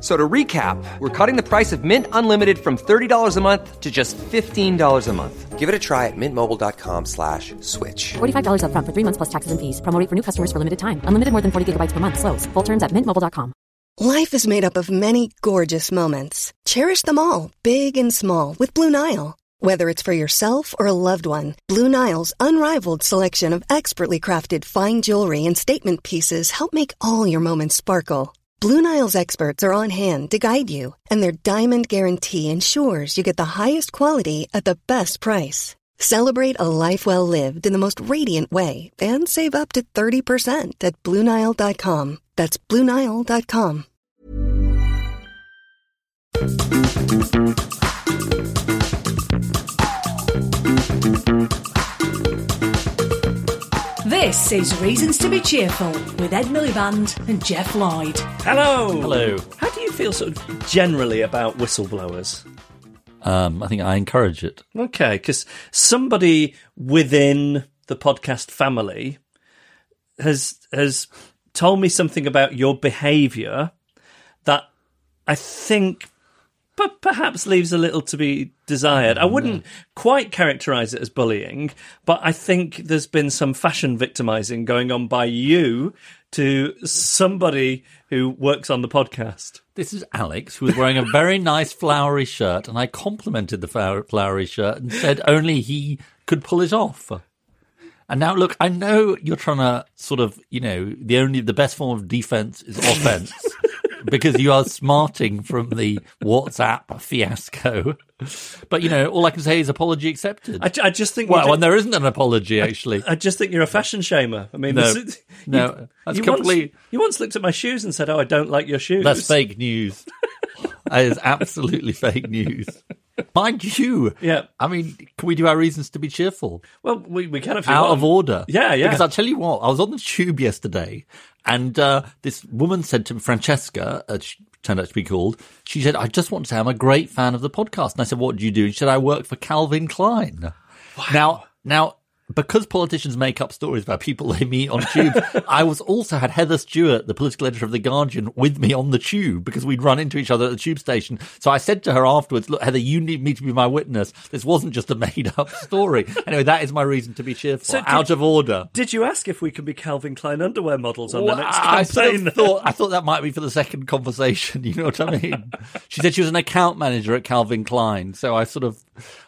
So to recap, we're cutting the price of Mint Unlimited from $30 a month to just $15 a month. Give it a try at mintmobile.com slash switch. $45 upfront for three months plus taxes and fees. Promo for new customers for limited time. Unlimited more than 40 gigabytes per month. Slows. Full terms at mintmobile.com. Life is made up of many gorgeous moments. Cherish them all, big and small, with Blue Nile. Whether it's for yourself or a loved one, Blue Nile's unrivaled selection of expertly crafted fine jewelry and statement pieces help make all your moments sparkle. Blue Nile's experts are on hand to guide you, and their diamond guarantee ensures you get the highest quality at the best price. Celebrate a life well lived in the most radiant way and save up to 30% at BlueNile.com. That's BlueNile.com. This is Reasons to be Cheerful with Ed Miliband and Geoff Lloyd. Hello. Hello. How do you feel sort of generally about whistleblowers? Um, I think I encourage it. Okay, because somebody within the podcast family has has told me something about your behaviour that I think but perhaps leaves a little to be desired. I mm, wouldn't quite characterize it as bullying, but I think there's been some fashion victimizing going on by you to somebody who works on the podcast. This is Alex, who was wearing a very nice flowery shirt, and I complimented the flowery shirt and said only he could pull it off. And now, look, I know you're trying to sort of, you know, the only the best form of defense is offense. Because you are smarting from the WhatsApp fiasco. But you know, all I can say is apology accepted. I, I just think. well, and there isn't an apology actually. I just think you're a fashion shamer. I mean, No. is- No, you- that's you complete- Once, you once looked at my shoes and said, "Oh, I don't like your shoes." That's fake news. that is absolutely fake news. Mind you, Yeah. I mean, can we do our reasons to be cheerful? Well, we, we can if you out of order. Yeah, yeah. Because I'll tell you what, I was on the tube yesterday and uh, this woman said to me, Francesca, uh, she turned out to be called, she said, I just want to say I'm a great fan of the podcast. And I said, what do you do? And she said, I work for Calvin Klein. Now, now, because politicians make up stories about people they meet on tubes, I was also had Heather Stewart, the political editor of The Guardian, with me on the tube because we'd run into each other at the tube station. So I said to her afterwards, look, Heather, you need me to be my witness. This wasn't just a made up story. anyway, that is my reason to be cheerful. So did- out of order. Did you ask if we can be Calvin Klein underwear models on Well, the next I sort campaign? of thought I thought that might be for the second conversation. You know what I mean? she said she was an account manager at Calvin Klein, so I sort of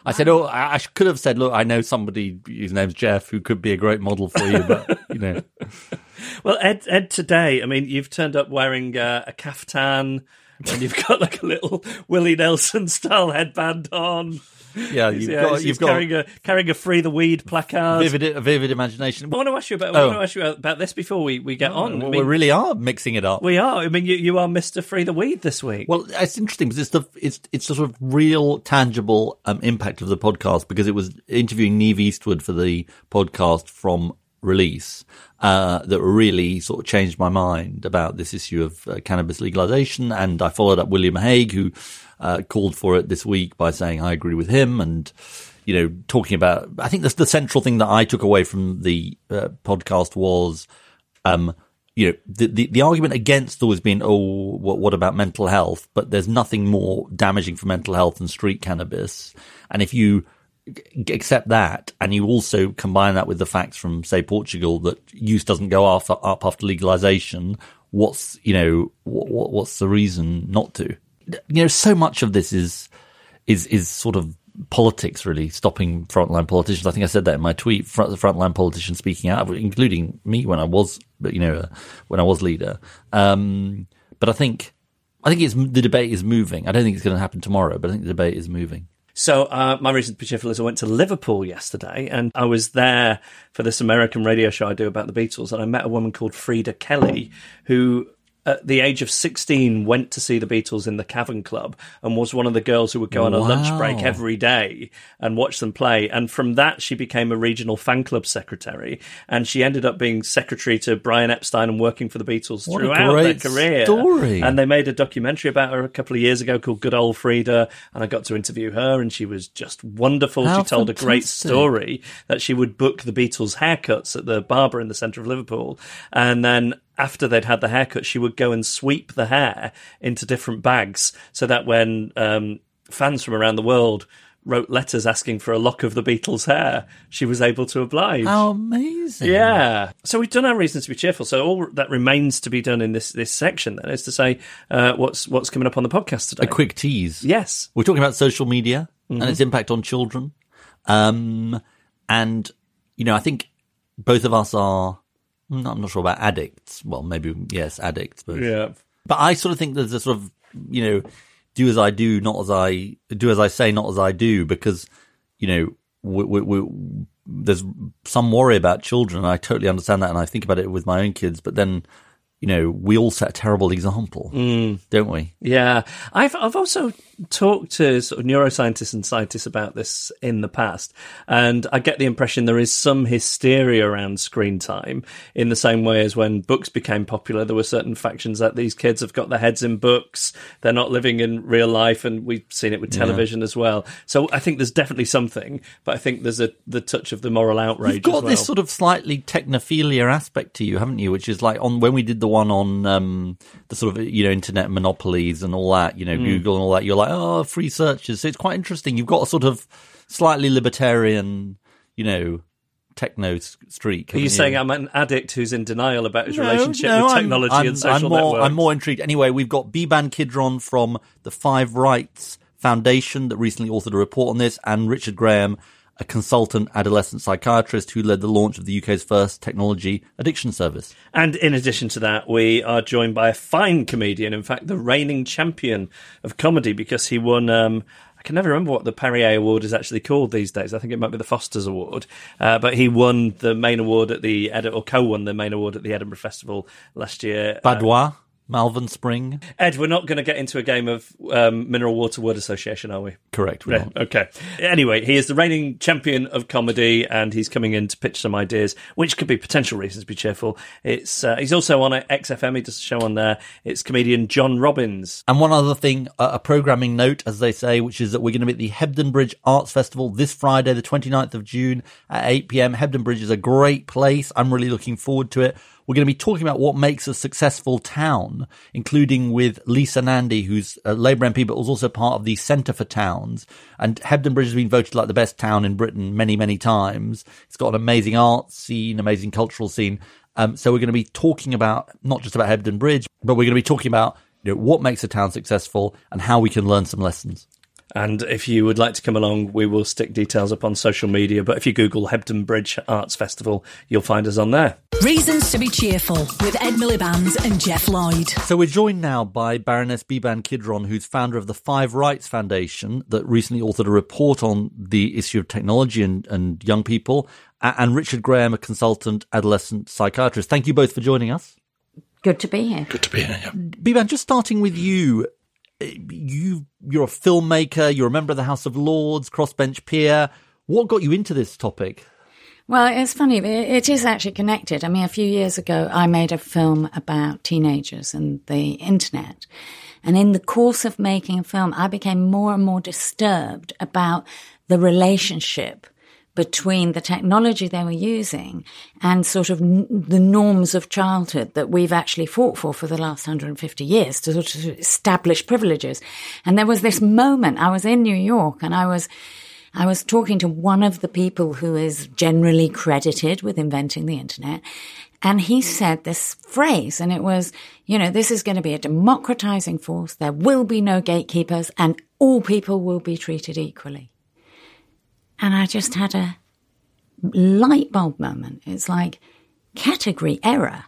I said, oh, I, could have said, look, I know somebody whose name's Geoff who could be a great model for you, but you know, Well, Ed, Ed, today, I mean, you've turned up wearing uh, a caftan, and you've got like a little Willie Nelson style headband on. yeah, you've Yeah, got he's you've got carrying a carrying a free the weed placard. vivid a vivid imagination. I want to ask you about. Oh. I want to ask you about this before we, we get on. I mean, we really are mixing it up. we are. I mean, you, you are Mister Free the Weed this week. Well, it's interesting because it's the it's it's the sort of real tangible um, impact of the podcast because it was interviewing Niamh Eastwood for the podcast from release uh, that really sort of changed my mind about this issue of uh, cannabis legalization, and I followed up William Hague who uh, called for it this week by saying I agree with him and. You know, talking about, I think the central thing that I took away from the uh, podcast was, um, you know, the, the, the argument against always been, oh, what, what about mental health? But there's nothing more damaging for mental health than street cannabis. And if you accept that and you also combine that with the facts from, say, Portugal that use doesn't go after, up after legalization, what's, you know, what, what's the reason not to? You know, so much of this is, is, is sort of politics really stopping frontline politicians. I think I said that in my tweet. Front, frontline politicians speaking out, including me when I was, you know, uh, when I was leader. Um, but I think, I think it's the debate is moving. I don't think it's going to happen tomorrow, but I think the debate is moving. So uh, my to be is I went to Liverpool yesterday, and I was there for this American radio show I do about the Beatles, and I met a woman called Freda Kelly, who at the age of 16 went to see the Beatles in the Cavern Club and was one of the girls who would go on a lunch break every day and watch them play. And from that, she became a regional fan club secretary. And she ended up being secretary to Brian Epstein and working for the Beatles What throughout their career. story. And they made a documentary about her a couple of years ago called Good Old Freda. And I got to interview her and she was just wonderful. How she told a great story that she would book the Beatles haircuts at the barber in the centre of Liverpool. And then after they'd had the haircut, she would go and sweep the hair into different bags so that when um, fans from around the world wrote letters asking for a lock of the Beatles' hair, she was able to oblige. How amazing. Yeah. So we've done our reasons to be cheerful. So all that remains to be done in this this section then is to say uh, what's what's coming up on the podcast today. A quick tease. yes. We're talking about social media Mm-hmm. and its impact on children. Um, and, you know, I think both of us are, I'm not, I'm not sure about addicts. Well, maybe, yes, addicts, but, Yeah. but I sort of think there's a sort of, you know, do as I do, not as I, do as I say, not as I do, because, you know, we, we, we, there's some worry about children. I totally understand that. And I think about it with my own kids, but then, you know, we all set a terrible example, Mm. don't we? Yeah, I've I've also talked to sort of neuroscientists and scientists about this in the past, and I get the impression there is some hysteria around screen time in the same way as when books became popular. There were certain factions that these kids have got their heads in books; they're not living in real life, and we've seen it with television as well. So I think there's definitely something, but I think there's a the touch of the moral outrage. You've got well. this sort of slightly technophilia aspect to you, haven't you? Which is like on when we did the one on um, the sort of you know internet monopolies and all that, you know, Mm. Google and all that. You're like, oh, free searches. So it's quite interesting. You've got a sort of slightly libertarian, you know, techno streak. Are you haven't saying I'm an addict who's in denial about his No, relationship no, with I'm- technology I'm, and social I'm more, networks? I'm more intrigued. Anyway, we've got Beeban Kidron from the Five Rights Foundation that recently authored a report on this, and Richard Graham, a consultant adolescent psychiatrist who led the launch of the UK's first technology addiction service. And in addition to that, we are joined by a fine comedian, in fact, the reigning champion of comedy, because he won. Um, I can never remember what the Perrier Award is actually called these days. I think it might be the Foster's Award. Uh, but he won the main award at the Edi- or co-won the main award at the Edinburgh Festival last year. Badoit, Malvern Spring. Ed, we're not going to get into a game of um, mineral water word association, are we? Correct. we're Yeah, not. okay. Anyway, he is the reigning champion of comedy, and he's coming in to pitch some ideas, which could be potential reasons to be cheerful. It's uh, he's also on XFM. He does a show on there. It's comedian John Robins. And one other thing, a a programming note, as they say, which is that we're going to be at the Hebden Bridge Arts Festival this Friday, the 29th of June at 8 pm. Hebden Bridge is a great place. I'm really looking forward to it. We're going to be talking about what makes a successful town, including with Lisa Nandy, who's a Labour MP, but was also part of the Centre for Towns. And Hebden Bridge has been voted like the best town in Britain many, many times. It's got an amazing art scene, amazing cultural scene. Um, so we're going to be talking about not just about Hebden Bridge, but we're going to be talking about you know, what makes a town successful and how we can learn some lessons. And if you would like to come along, we will stick details up on social media. But if you Google Hebden Bridge Arts Festival, you'll find us on there. Reasons to be cheerful with Ed Miliband and Geoff Lloyd. So we're joined now by Baroness Beeban Kidron, who's founder of the Five Rights Foundation that recently authored a report on the issue of technology and, and young people, and Richard Graham, a consultant adolescent psychiatrist. Thank you both for joining us. Good to be here. Good to be here. Yeah. Beeban, just starting with you, you you're a filmmaker, you're a member of the House of Lords, crossbench peer. What got you into this topic? Well, it's funny. It, is actually connected. I mean, a few years ago, I made a film about teenagers and the internet. And in the course of making a film, I became more and more disturbed about the relationship between the technology they were using and sort of n- the norms of childhood that we've actually fought for for the last 150 years to sort of establish privileges. And there was this moment, I was in New York and I was, I was talking to one of the people who is generally credited with inventing the internet. And he said this phrase, and it was, you know, this is going to be a democratizing force. There will be no gatekeepers and all people will be treated equally. And I just had a light bulb moment. It's like category error.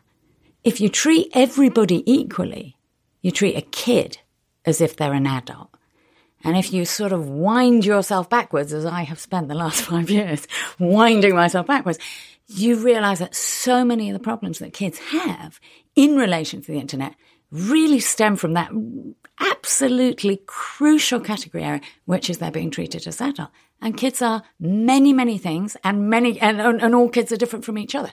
If you treat everybody equally, you treat a kid as if they're an adult. And if you sort of wind yourself backwards, as I have spent the last five years winding myself backwards, you realize that so many of the problems that kids have in relation to the internet really stem from that absolutely crucial category area, which is they're being treated as adults. And kids are many, many things, and many, and, and all kids are different from each other,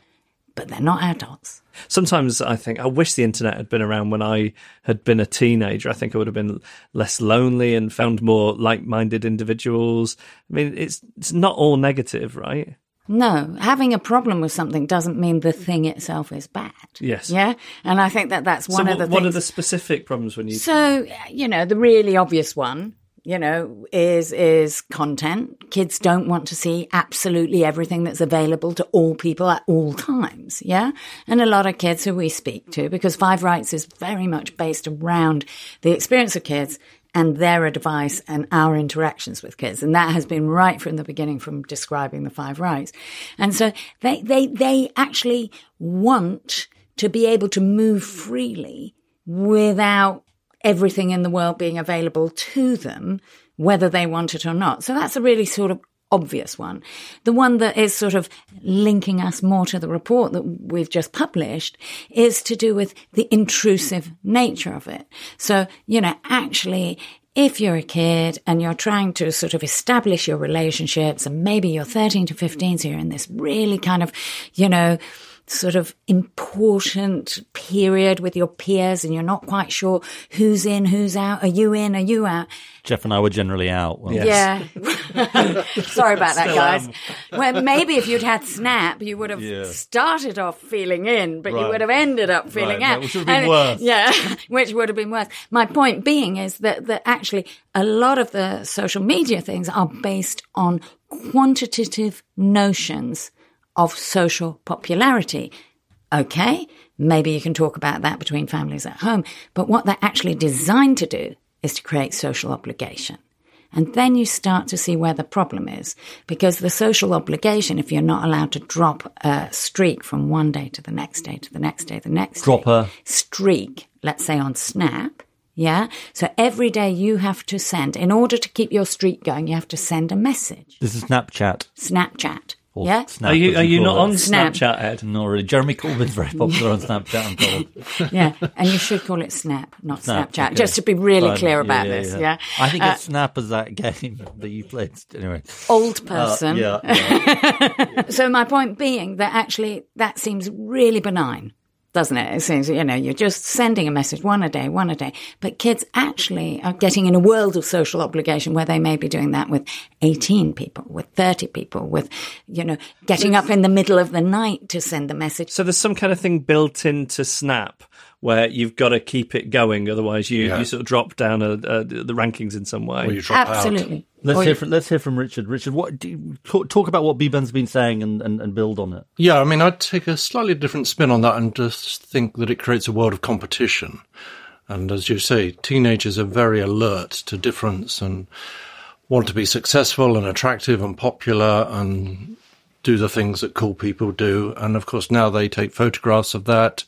but they're not adults. Sometimes I think I wish the internet had been around when I had been a teenager. I think I would have been less lonely and found more like-minded individuals. I mean, it's it's not all negative, right? No, having a problem with something doesn't mean the thing itself is bad. Yes. Yeah. And I think that that's one so of the what, what are the specific problems when you? So, you know, the really obvious one, you know, is, is content. Kids don't want to see absolutely everything that's available to all people at all times. Yeah. And a lot of kids who we speak to, because Five Rights is very much based around the experience of kids and their advice and our interactions with kids. And that has been right from the beginning from describing the five rights. And so they, they, they actually want to be able to move freely without everything in the world being available to them, whether they want it or not. So that's a really sort of obvious one. The one that is sort of linking us more to the report that we've just published is to do with the intrusive nature of it. So, you know, actually, if you're a kid and you're trying to sort of establish your relationships and maybe you're 13 to 15, so you're in this really kind of, you know, sort of important period with your peers and you're not quite sure who's in, who's out. Are you in? Are you out? Geoff and I were generally out. weren't? Yeah. Sorry about that, Still guys. am. Well, maybe if you'd had Snap, you would have Yeah. started off feeling in, but you would have ended up feeling Right, out. that- which would have been And- worse. Yeah, which would have been worse. My point being is that, that actually a lot of the social media things are based on quantitative notions of social popularity. Okay, maybe you can talk about that between families at home, but what they're actually designed to do is to create social obligation. And then you start to see where the problem is. Because the social obligation, if you're not allowed to drop a streak from one day to the next day to the next day, the next Drop day, a- streak, let's say on Snap, yeah? So every day you have to send, in order to keep your streak going, you have to send a message. This is Snapchat. Snapchat. Or yeah? Snap, Are you are you not it. on Snap. Snapchat, Ed? Not really. Jeremy Corbyn's very popular on Snapchat, I'm told. yeah. And you should call it Snap, not Snap, Snapchat, okay. just to be really Fine. clear about yeah, this. yeah. Yeah. I think Uh, it's Snap as that game that you played. Anyway. old Uh, person. yeah, yeah. So my point being that actually that seems really benign, doesn't it? It seems, you know, you're just sending a message one a day, one a day. But kids actually are getting in a world of social obligation where they may be doing that with 18 people, with 30 people, with, you know, getting up in the middle of the night to send the message. So there's some kind of thing built into Snap where you've got to keep it going, otherwise you, Yeah. you sort of drop down a, a, the rankings in some way. Or you drop out. Absolutely. Let's Or hear from let's hear from Richard. Richard, what do you, talk, talk about what Beeban's been saying and, and, and build on it. Yeah, I mean, I'd take a slightly different spin on that and just think that it creates a world of competition. And as you say, teenagers are very alert to difference and want to be successful and attractive and popular and do the things that cool people do. And of course, now they take photographs of that.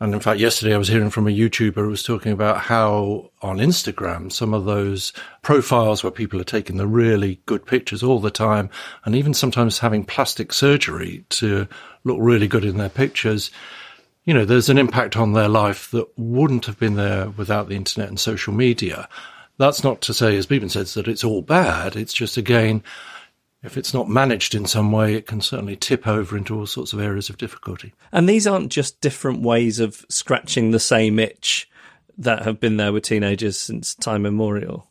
And in fact, yesterday I was hearing from a YouTuber who was talking about how on Instagram, some of those profiles where people are taking the really good pictures all the time and even sometimes having plastic surgery to look really good in their pictures, you know, there's an impact on their life that wouldn't have been there without the internet and social media. That's not to say, as Beeban says, that it's all bad. It's just, again, if it's not managed in some way, it can certainly tip over into all sorts of areas of difficulty. And these aren't just different ways of scratching the same itch that have been there with teenagers since time immemorial.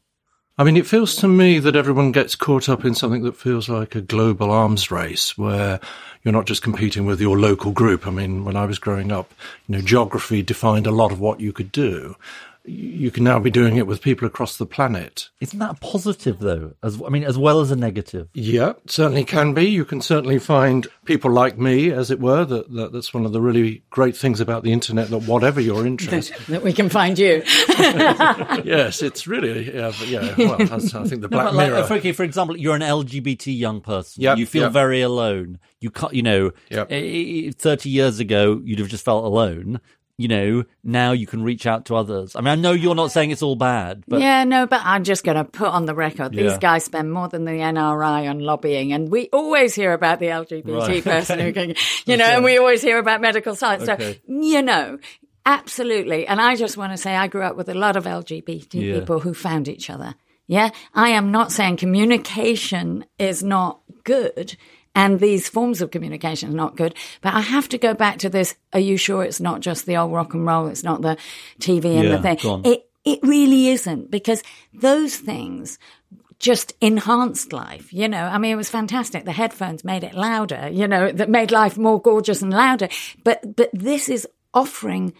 I mean, it feels to me that everyone gets caught up in something that feels like a global arms race where you're not just competing with your local group. I mean, when I was growing up, you know, geography defined a lot of what you could do. You can now be doing it with people across the planet. Isn't that positive though? As I mean, as well as a negative. Yeah, certainly can be. You can certainly find people like me, as it were. That, that that's one of the really great things about the internet. That whatever your interest, that we can find you. yes, it's really yeah. yeah well, I think the Black no, Mirror. Like, okay, for example, you're an LGBT young person. Yep, you feel yep. very alone. You can't. You know, Yep. eh, thirty years ago, you'd have just felt alone. You know, now you can reach out to others. I mean, I know you're not saying it's all bad, but yeah, no, but I'm just going to put on the record these Yeah. guys spend more than the NRA on lobbying, and we always hear about the LGBT Right, person okay. who can, you know, and we always hear about medical science. Okay. So, you know, absolutely. And I just want to say I grew up with a lot of LGBT Yeah. people who found each other. Yeah, I am not saying communication is not good. And these forms of communication are not good. But I have to go back to this. Are you sure it's not just the old rock and roll? It's not the TV and Yeah, the thing. It it really isn't because those things just enhanced life. You know, I mean, it was fantastic. The headphones made it louder. You know, that made life more gorgeous and louder. But but this is offering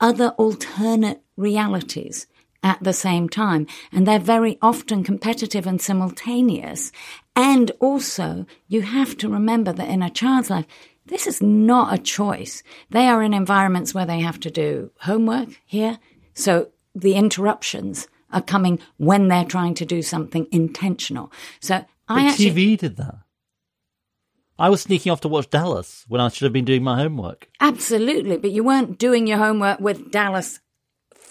other alternate realities at the same time. And they're very often competitive and simultaneous. And also, you have to remember that in a child's life, this is not a choice. They are in environments where they have to do homework here. So the interruptions are coming when they're trying to do something intentional. So I But actually. TV did that. I was sneaking off to watch Dallas when I should have been doing my homework. Absolutely, but you weren't doing your homework with Dallas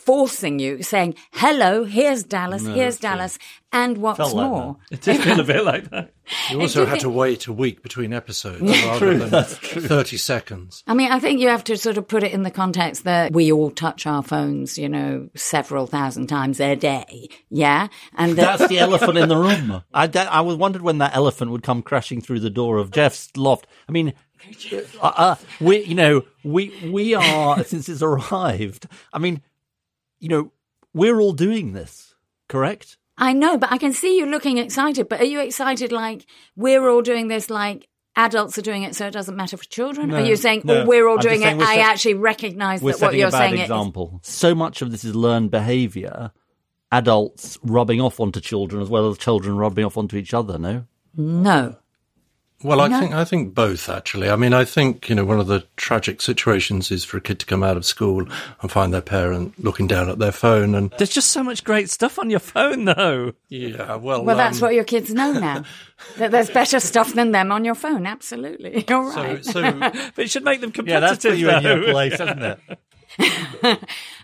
forcing you, saying, "Hello, here's Dallas, here's Dallas," and what's Felt like more, It did feel a bit like that. You also you had to wait a week between episodes rather than 30 seconds. I mean, I think you have to sort of put it in the context that we all touch our phones, you know, several thousand times a day, yeah, and that, That's the elephant in the room. I, that, I was wondered when that elephant would come crashing through the door of Geoff's loft. I mean, uh, uh, we, you know, we we are since it's arrived. I mean, you know, we're all doing this, correct? I know, but I can see you looking excited. But are you excited like we're all doing this, like? Adults are doing it, so it doesn't matter for children. No, are you saying, no. "Oh, we're all I'm doing it"? I set- actually recognise that what you're a bad saying is example. So much of this is learned behaviour. Adults rubbing off onto children as well as children rubbing off onto each other. No, no. Well, I think I think both actually. I mean, I think you know one of the tragic situations is for a kid to come out of school and find their parent looking down at their phone, and There's just so much great stuff on your phone, though. yeah, well, Well, that's um, what your kids know now. that there's better stuff than them on your phone. Absolutely, you're right. so But it should make them competitive. yeah, that's put you in your place, isn't it? Uh,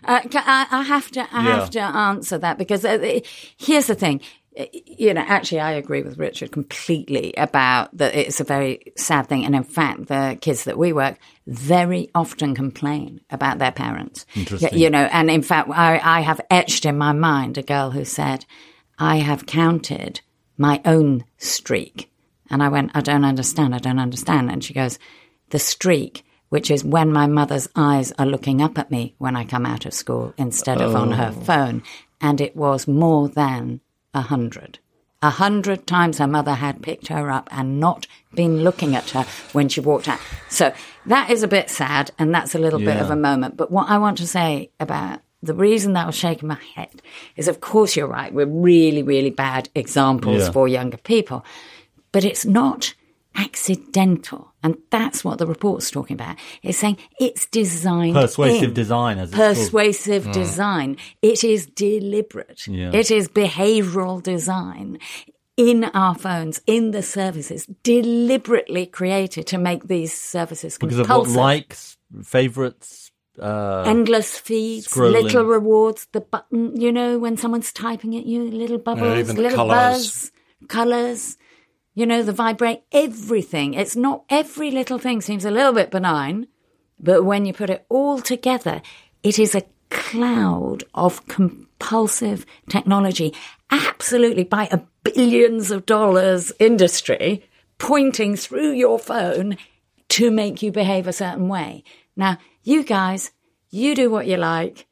I, I have to, I have to answer that because uh, uh, here's the thing. You know, actually, I agree with Richard completely about that. It's a very sad thing, and in fact, the kids that we work very often complain about their parents. Interesting. You know, and in fact, I, I have etched in my mind a girl who said, "I have counted my own streak," and I went, "I don't understand. I don't understand." And she goes, "The streak." which is when my mother's eyes are looking up at me when I come out of school instead of on her oh. phone. And it was more than a hundred. A hundred times her mother had picked her up and not been looking at her when she walked out. So that is a bit sad and that's a little bit of a moment. But what I want to say about the reason that was shaking my head is, of course, you're right. We're really, really bad examples Yeah. for younger people but it's not accidental. And that's what the report's talking about. It's saying it's designed Persuasive in. design, as it's called. Persuasive design. It is deliberate. Yeah. It is behavioral design in our phones, in the services, deliberately created to make these services because of what likes, favourites. Uh, Endless feeds, Scrolling. little rewards, the button, you know, when someone's typing at you, little bubbles, even the little colours. buzz, colours, you know, the vibrate, everything. It's not every little thing seems a little bit benign, but when you put it all together, it is a cloud of compulsive technology, absolutely by a billions of dollars industry pointing through your phone to make you behave a certain way. Now, you guys, you do what you like.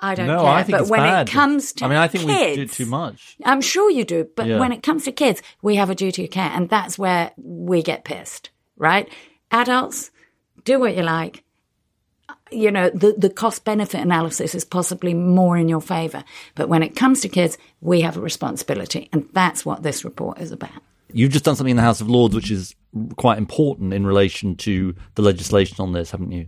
I don't no, care. I think but it's when bad. it comes to I mean, I think kids, we do too much. I'm sure you do, but Yeah. when it comes to kids, we have a duty of care, and that's where we get pissed, right? Adults, do what you like. You know, the, the cost benefit analysis is possibly more in your favour. But when it comes to kids, we have a responsibility. And that's what this report is about. You've just done something in the House of Lords, which is quite important in relation to the legislation on this, haven't you?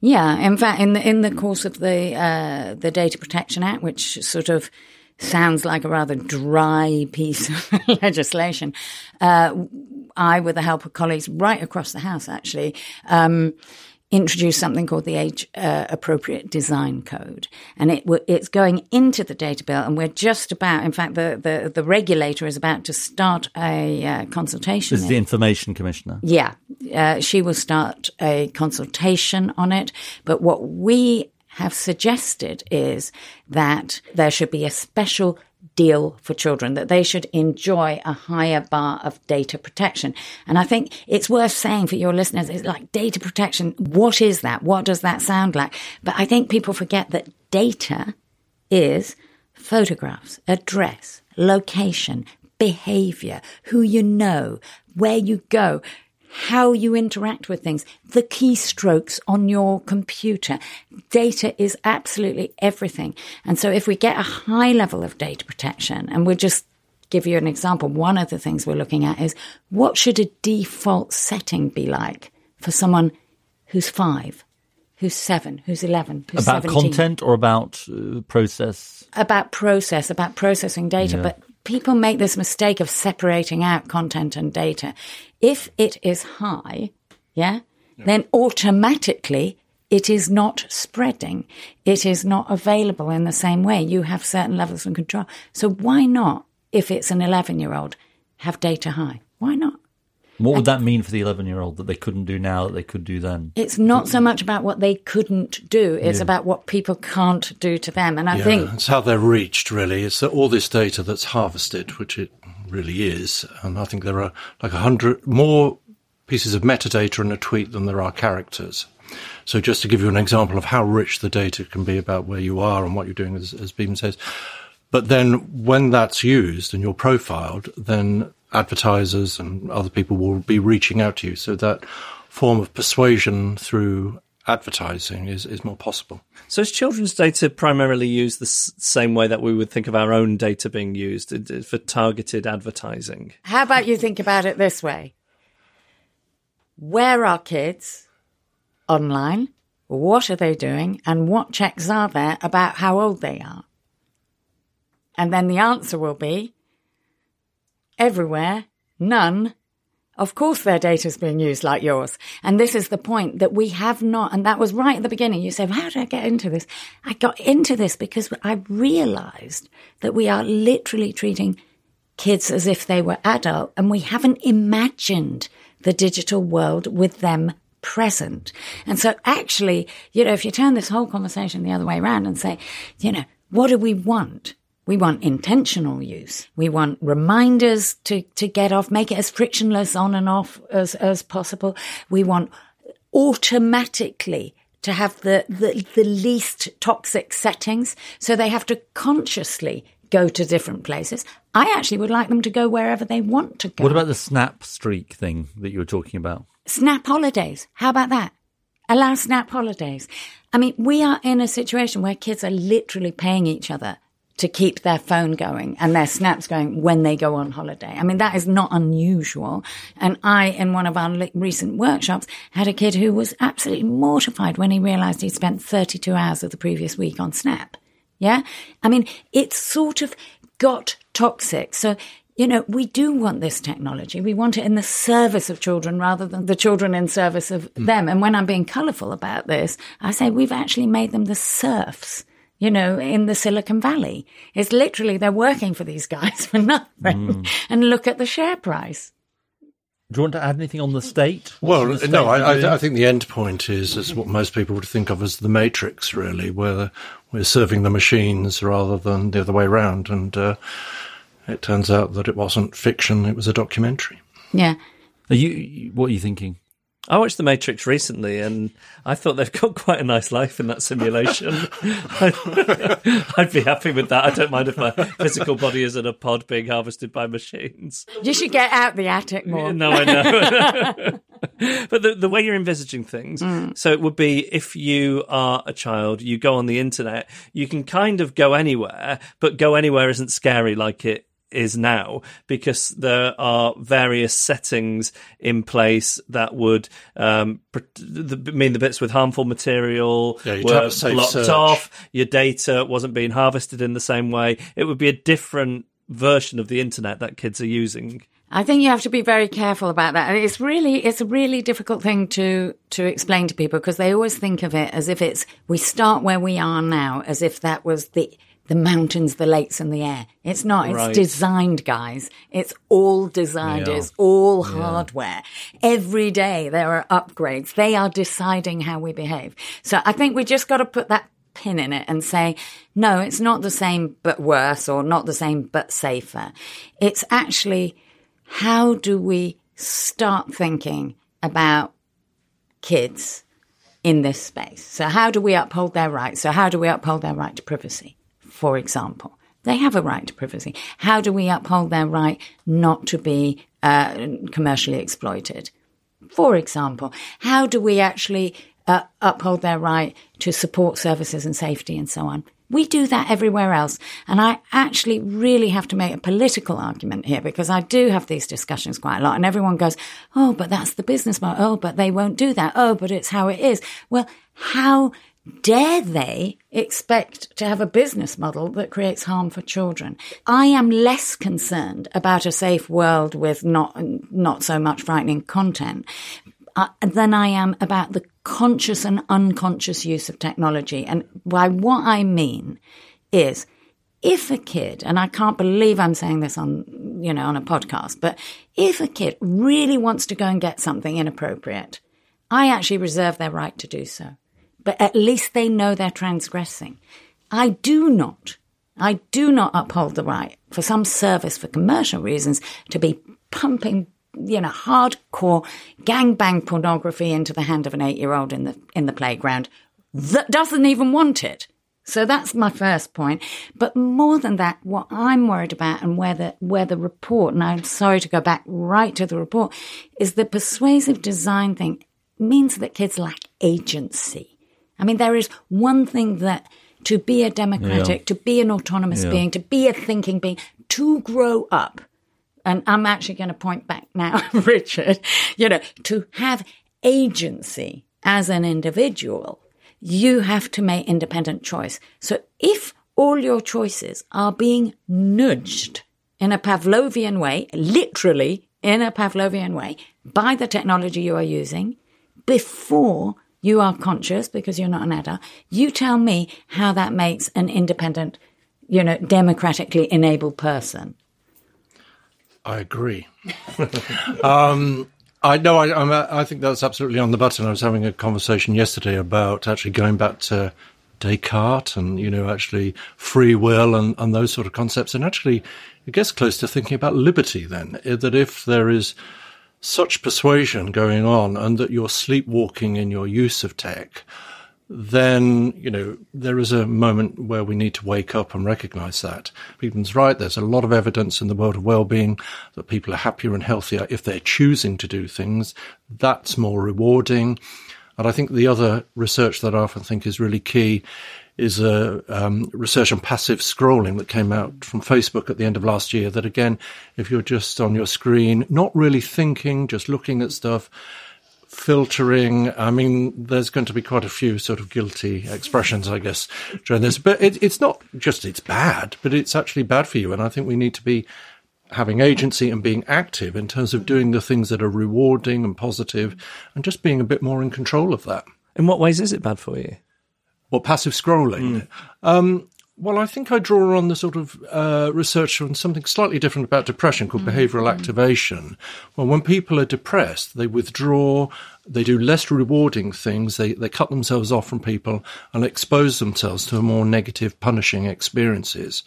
Yeah, in fact, in the in the course of the uh, the Data Protection Act, which sort of sounds like a rather dry piece of legislation, uh, I, with the help of colleagues right across the House, actually. Um, introduced something called the Age uh, Appropriate Design Code, and it w- it's going into the data bill, and we're just about. In fact, the the, the regulator is about to start a uh, consultation. This is the Information Commissioner. Yeah, uh, she will start a consultation on it. But what we have suggested is that there should be a special deal for children, that they should enjoy a higher bar of data protection. And I think it's worth saying for your listeners, it's like data protection. What is that? What does that sound like? But I think people forget that data is photographs, address, location, behavior, who you know, where you go, how you interact with things, the keystrokes on your computer. Data is absolutely everything. And so if we get a high level of data protection, and we'll just give you an example, one of the things we're looking at is what should a default setting be like for someone who's five, who's seven, who's 11, who's About 17? content or about uh, process? about process, about processing data, Yeah. but people make this mistake of separating out content and data. If it is high, yeah, then automatically it is not spreading. It is not available in the same way. You have certain levels of control. So why not, if it's an 11 year old, have data high? Why not? What would that mean for the 11 year old that they couldn't do now that they could do then? It's not so much about what they couldn't do, it's Yeah. about what people can't do to them. And I yeah, think it's how they're reached, really. It's all this data that's harvested, which it really is. And I think there are like a hundred more pieces of metadata in a tweet than there are characters. So just to give you an example of how rich the data can be about where you are and what you're doing, as, as Beeban says. But then when that's used and you're profiled, then advertisers and other people will be reaching out to you. So that form of persuasion through advertising is, is more possible. So is children's data primarily used the s- same way that we would think of our own data being used uh, for targeted advertising? How about you think about it this way? Where are kids online? What are they doing? And what checks are there about how old they are? And then the answer will be everywhere, none. Of course, their data is being used like yours. And this is the point that we have not, and that was right at the beginning. You said, how did I get into this? I got into this because I realized that we are literally treating kids as if they were adult and we haven't imagined the digital world with them present. And so actually, you know, if you turn this whole conversation the other way around and say, you know, what do we want? We want intentional use. We want reminders to, to get off, make it as frictionless on and off as, as possible. We want automatically to have the, the, the least toxic settings. So they have to consciously go to different places. I actually would like them to go wherever they want to go. What about the snap streak thing that you were talking about? Snap holidays. How about that? Allow snap holidays. I mean, we are in a situation where kids are literally paying each other to keep their phone going and their snaps going when they go on holiday. I mean, that is not unusual. And I, in one of our li- recent workshops, had a kid who was absolutely mortified when he realized he'd spent 32 hours of the previous week on Snap. Yeah. I mean, it's sort of got toxic. So, you know, we do want this technology. We want it in the service of children rather than the children in service of mm. them. And when I'm being colourful about this, I say we've actually made them the serfs, you know, in the Silicon Valley. It's literally they're working for these guys for nothing. And look at the share price. Do you want to add anything on the state? Well, What's the no, I. I, I think the end point is, is what most people would think of as the matrix, really, where we're serving the machines rather than the other way around. And uh, it turns out that it wasn't fiction; it was a documentary. Yeah. Are you, what are you thinking? I watched The Matrix recently, and I thought they've got quite a nice life in that simulation. I'd be happy with that. I don't mind if my physical body is in a pod being harvested by machines. You should get out the attic more. No, I know. but the, the way you're envisaging things, mm. so it would be if you are a child, you go on the internet, you can kind of go anywhere, but go anywhere isn't scary like it is now because there are various settings in place that would um, pr- the, mean the bits with harmful material Yeah, were blocked search. off, your data wasn't being harvested in the same way. It would be a different version of the internet that kids are using. I think you have to be very careful about that. And it's really, it's a really difficult thing to, to explain to people because they always think of it as if it's, we start where we are now, as if that was the, the mountains, the lakes and the air. It's not. It's Right. designed, guys. It's all designed. Yeah. It's all hardware. Every day there are upgrades. They are deciding how we behave. So I think we just got to put that pin in it and say, no, it's not the same but worse or not the same but safer. It's actually how do we start thinking about kids in this space? So how do we uphold their rights? So how do we uphold their right to privacy, for example? They have a right to privacy. How do we uphold their right not to be uh, commercially exploited? For example, how do we actually uh, uphold their right to support services and safety and so on? We do that everywhere else. And I actually really have to make a political argument here because I do have these discussions quite a lot and everyone goes, Oh, but that's the business model. Oh, but they won't do that. Oh, but it's how it is. Well, how dare they expect to have a business model that creates harm for children? I am less concerned about a safe world with not, not so much frightening content uh, than I am about the conscious and unconscious use of technology. And by what I mean is if a kid, and I can't believe I'm saying this on, you know, on a podcast, but if a kid really wants to go and get something inappropriate, I actually reserve their right to do so. But at least they know they're transgressing. I do not, I do not uphold the right for some service for commercial reasons to be pumping you know, hardcore gangbang pornography into the hand of an eight-year-old in the in the playground that doesn't even want it. So that's my first point. But more than that, what I'm worried about and where the where the report, and I'm sorry to go back right to the report, is the persuasive design thing means that kids lack agency. I mean, there is one thing that to be a democratic, to be an autonomous Yeah. being, to be a thinking being, to grow up and I'm actually going to point back now, Richard, you know, to have agency as an individual, you have to make independent choice. So if all your choices are being nudged in a Pavlovian way, literally in a Pavlovian way, by the technology you are using, before you are conscious because you're not an adult, you tell me how that makes an independent, you know, democratically enabled person. I agree. um, I know. I, I'm, think that's absolutely on the button. I was having a conversation yesterday about actually going back to Descartes and you know actually free will and, and those sort of concepts, and actually it gets close to thinking about liberty. Then eh, that if there is such persuasion going on, and that you're sleepwalking in your use of tech, then you know there is a moment where we need to wake up and recognize that. Beeban's right. There's a lot of evidence in the world of well-being that people are happier and healthier if they're choosing to do things. That's more rewarding. And I think the other research that I often think is really key is a um, research on passive scrolling that came out from Facebook at the end of last year. That again, if you're just on your screen, not really thinking, just looking at stuff, filtering. I mean, there's going to be quite a few sort of guilty expressions, I guess, during this. But it, it's not just it's bad, but it's actually bad for you. And I think we need to be having agency and being active in terms of doing the things that are rewarding and positive, and just being a bit more in control of that. In what ways is it bad for you? What passive scrolling? Um, well, I think I draw on the sort of uh, research on something slightly different about depression called behavioral activation. Well, when people are depressed, they withdraw, they do less rewarding things, they, they cut themselves off from people and expose themselves to more negative, punishing experiences,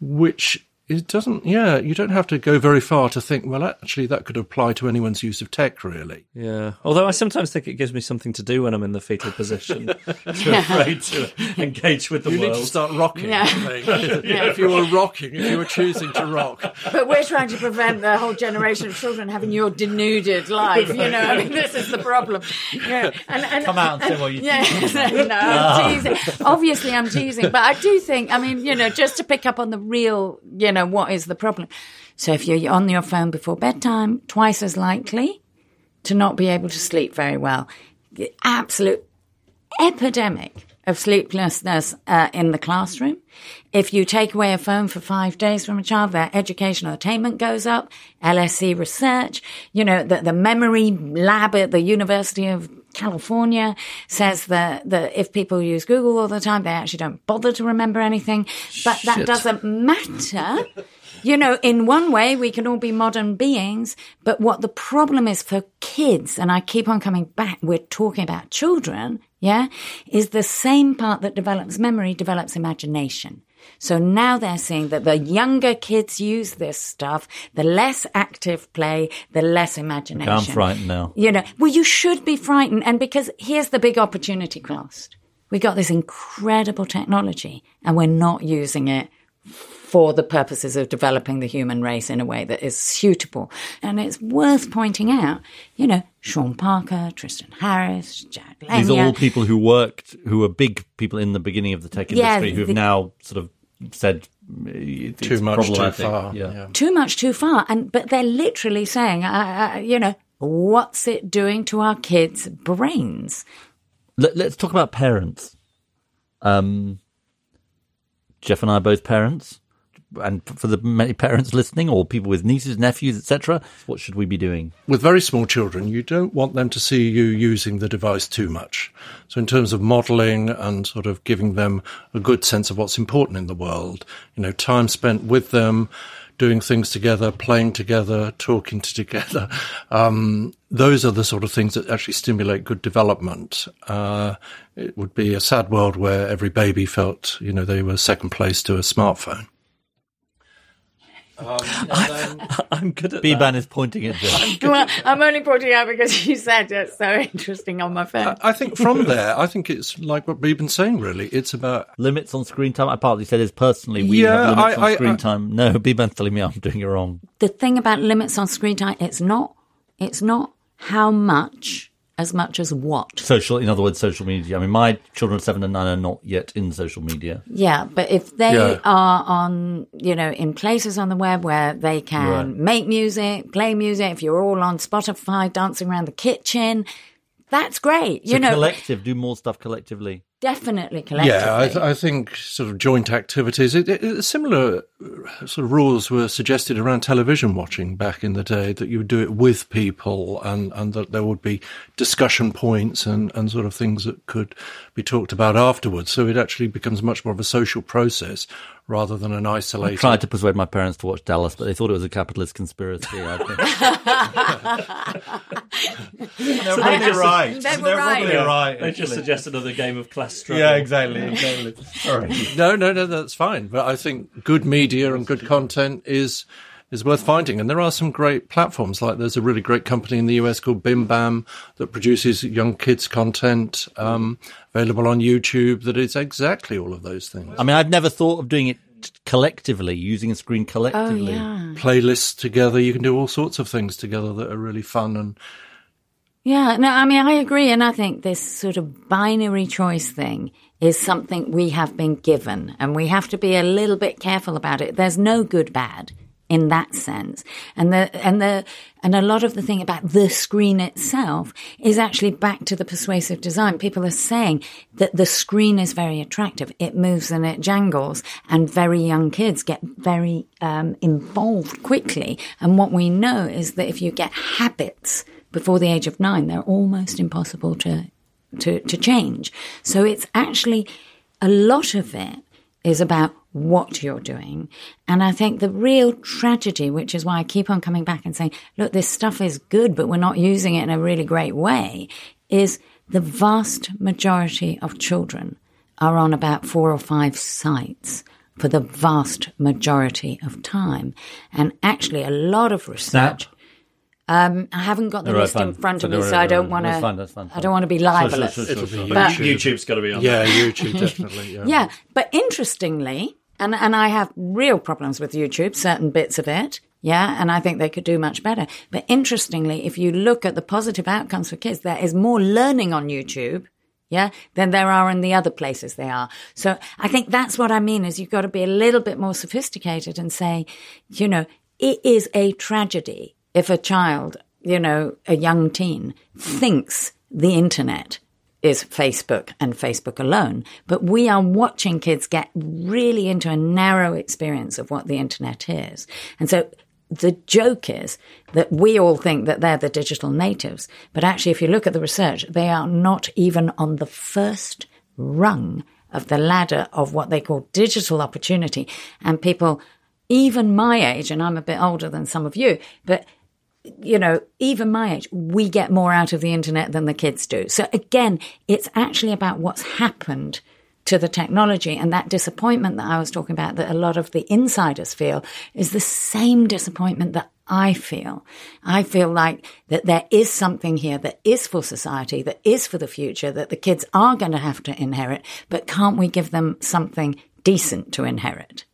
which it doesn't. Yeah, you don't have to go very far to think. Well, actually, that could apply to anyone's use of tech, really. Yeah. Although I sometimes think it gives me something to do when I'm in the fetal position. Too afraid to engage with the You world. need to start rocking. Yeah. I think. if you were rocking, if you were choosing to rock, But we're trying to prevent the whole generation of children having your denuded life. You know, I mean, this is the problem. Yeah. And, and, Come out and say what you Yeah, no, I'm ah. teasing. Obviously, I'm teasing, but I do think, I mean, you know, just to pick up on the real, you know, what is the problem? So if you're on your phone before bedtime, twice as likely to not be able to sleep very well. The absolute epidemic of sleeplessness uh, in the classroom. If you take away a phone for five days from a child, their educational attainment goes up. LSE research, you know, the, the memory lab at the University of California says that, that if people use Google all the time, they actually don't bother to remember anything. But that doesn't matter. You know, in one way, we can all be modern beings, but what the problem is for kids, and I keep on coming back, we're talking about children, yeah, is the same part that develops memory develops imagination. So now they're seeing that the younger kids use this stuff, the less active play, the less imagination. I'm frightened now. You know, well, you should be frightened. And because here's the big opportunity cost. We got this incredible technology and we're not using it for the purposes of developing the human race in a way that is suitable. And it's worth pointing out, you know, Sean Parker, Tristan Harris, Jack Lanier. These are all people who worked, who were big people in the beginning of the tech Yeah, industry, who have the- now sort of said it's too much, too problematic. far. Yeah. too much too far and but they're literally saying uh, uh, you know what's it doing to our kids brains Let, let's talk about parents. Um, Geoff and I are both parents, and for the many parents listening, or people with nieces, nephews, etc., what should we be doing? with very small children, you don't want them to see you using the device too much. So, in terms of modeling and sort of giving them a good sense of what's important in the world, you know, time spent with them, doing things together, playing together, talking to together, um, those are the sort of things that actually stimulate good development. Uh, it would be a sad world where every baby felt, you know, they were second place to a smartphone. Um, I'm good at that. Beeban is pointing at Geoff. well i'm only pointing out because you said it's so interesting on my phone I think from there, I think it's like what we've been saying, really. It's about limits on screen time. I partly said is personally we Yeah, have limits I- on I- screen I- time. No, Beeban's telling me I'm doing it wrong. the thing about limits on screen time it's not it's not how much as much as what Social, in other words, social media. I mean, my children of seven and nine are not yet in social media. Yeah, but if they Yeah. are on, you know, in places on the web where they can Right. make music, play music, if you're all on Spotify dancing around the kitchen, that's great. So you know, collective, do more stuff collectively. Definitely collectively. Yeah, I, th- I think sort of joint activities. It, it, similar uh, sort of rules were suggested around television watching back in the day that you would do it with people and, and that there would be discussion points and, and sort of things that could be talked about afterwards. So it actually becomes much more of a social process rather than an isolation. I tried to persuade my parents to watch Dallas, but they thought it was a capitalist conspiracy. I think. they're probably right. They were They're right. probably right. They just suggest another game of class struggle. Yeah, exactly. exactly. All right. No, no, no, that's fine. But I think good media and good content is is worth finding. And there are some great platforms. Like there's a really great company in the US called Bim Bam that produces young kids content um, available on YouTube. That is exactly all of those things. I mean, I've never thought of doing it collectively, using a screen Oh, collectively. yeah. Playlists together. You can do all sorts of things together that are really fun and Yeah, no, I mean, I agree. And I think this sort of binary choice thing is something we have been given, and we have to be a little bit careful about it. There's no good bad in that sense. And the, and the, and a lot of the thing about the screen itself is actually back to the persuasive design. People are saying that the screen is very attractive. It moves and it jangles and very young kids get very, um, involved quickly. And what we know is that if you get habits, before the age of nine, they're almost impossible to, to, to change. So it's actually a lot of it is about what you're doing. And I think the real tragedy, which is why I keep on coming back and saying, look, this stuff is good, but we're not using it in a really great way, is the vast majority of children are on about four or five sites for the vast majority of time. And actually, a lot of research. Snap. Um, I haven't got the All right, list in front of So me, so I don't no, want that's fine, that's fine, to. I don't want to be libelous. It'll be But- YouTube. YouTube's got to be on. Yeah, YouTube definitely. Yeah. Yeah, but interestingly, and and I have real problems with YouTube, certain bits of it. Yeah, and I think they could do much better. But interestingly, if you look at the positive outcomes for kids, there is more learning on YouTube. Yeah, than there are in the other places they are. So I think that's what I mean is you've got to be a little bit more sophisticated and say, you know, it is a tragedy if a child, you know, a young teen thinks the internet is Facebook and Facebook alone. But we are watching kids get really into a narrow experience of what the internet is. And so the joke is that we all think that they're the digital natives. But actually, if you look at the research, they are not even on the first rung of the ladder of what they call digital opportunity. And people, even my age, and I'm a bit older than some of you, but you know, even my age, we get more out of the internet than the kids do. So again, it's actually about what's happened to the technology and that disappointment that I was talking about that a lot of the insiders feel is the same disappointment that I feel. I feel like that there is something here that is for society, that is for the future, that the kids are going to have to inherit, but can't we give them something decent to inherit?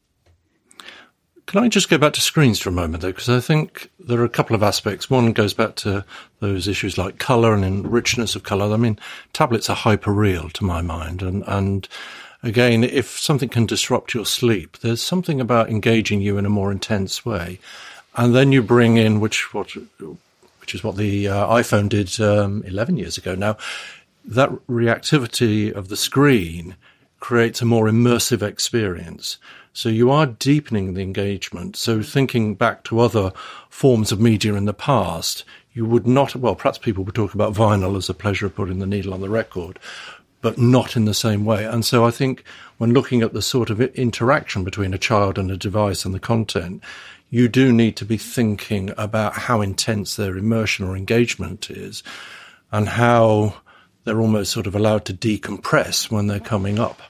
Can I just go back to screens for a moment, though? Because I think there are a couple of aspects. One goes back to those issues like colour and richness of colour. I mean, tablets are hyper real to my mind. And, and again, if something can disrupt your sleep, there's something about engaging you in a more intense way. And then you bring in, which, what, which is what the uh, iPhone did um, 11 years ago now, that reactivity of the screen creates a more immersive experience. So you are deepening the engagement. So thinking back to other forms of media in the past, you would not, well, perhaps people would talk about vinyl as a pleasure of putting the needle on the record, but not in the same way. And so I think when looking at the sort of interaction between a child and a device and the content, you do need to be thinking about how intense their immersion or engagement is and how they're almost sort of allowed to decompress when they're coming up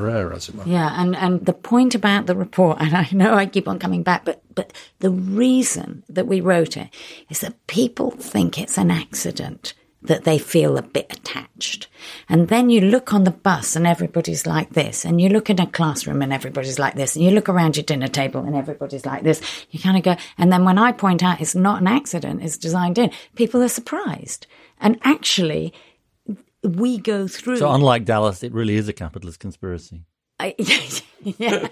for as it were. Yeah, and, and the point about the report, and I know I keep on coming back, but, but the reason that we wrote it is that people think it's an accident that they feel a bit attached. And then you look on the bus and everybody's like this, and you look in a classroom and everybody's like this, and you look around your dinner table and everybody's like this. You kind of go, and then when I point out it's not an accident, it's designed in, people are surprised. And actually, we go through. So unlike Dallas, it really is a capitalist conspiracy. I, yeah,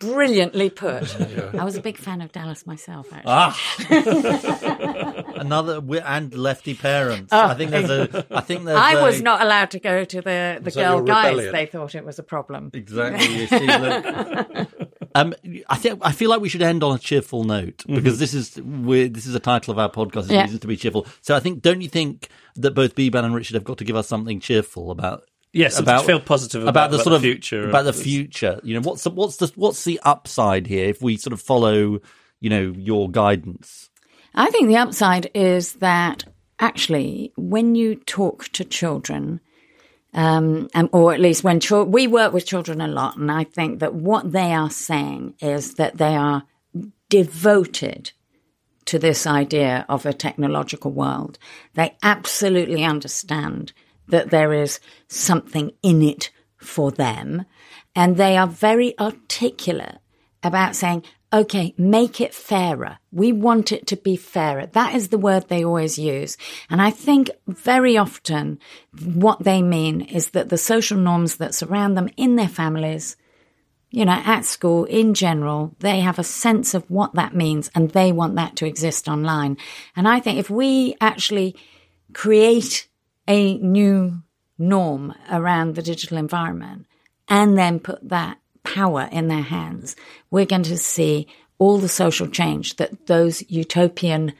brilliantly put. I was a big fan of Dallas myself. Actually. Ah, another and lefty parents. I think there's a. I think there's. Oh. I a- was not allowed to go to the the girl guys. They thought it was a problem. Exactly. You see, look. Um, I think I feel like we should end on a cheerful note because this is we this is the title of our podcast. Is Yeah. Reasons to be cheerful. So I think, don't you think that both Beeban and Richard have got to give us something cheerful about? Yes, about feel positive about, the about sort of future. about the future. You know, what's the, what's the what's the upside here if we sort of follow, you know, your guidance? I think the upside is that actually, when you talk to children, um, and, or at least when chil- we work with children a lot, and I think that what they are saying is that they are devoted to this idea of a technological world. They absolutely understand that there is something in it for them, and they are very articulate about saying, okay, make it fairer. We want it to be fairer. That is the word they always use. And I think very often what they mean is that the social norms that surround them in their families, you know, at school in general, they have a sense of what that means and they want that to exist online. And I think if we actually create a new norm around the digital environment and then put that power in their hands, we're going to see all the social change that those utopian,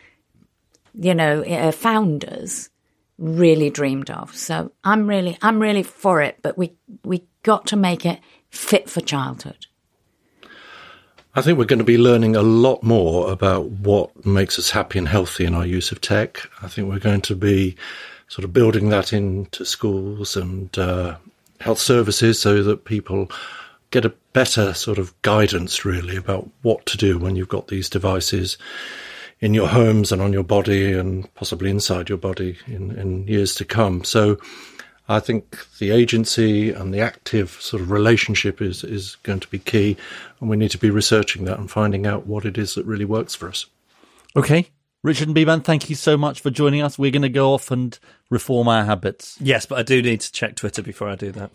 you know, uh, founders really dreamed of. So I'm really, I'm really for it, but we, we got to make it fit for childhood. I think we're going to be learning a lot more about what makes us happy and healthy in our use of tech. I think we're going to be sort of building that into schools and uh, health services so that people get a better sort of guidance really about what to do when you've got these devices in your homes and on your body and possibly inside your body in, in years to come. So I think the agency and the active sort of relationship is, is going to be key, and we need to be researching that and finding out what it is that really works for us. Okay. Richard and Beeban, thank you so much for joining us. We're going to go off and reform our habits. Yes, but I do need to check Twitter before I do that.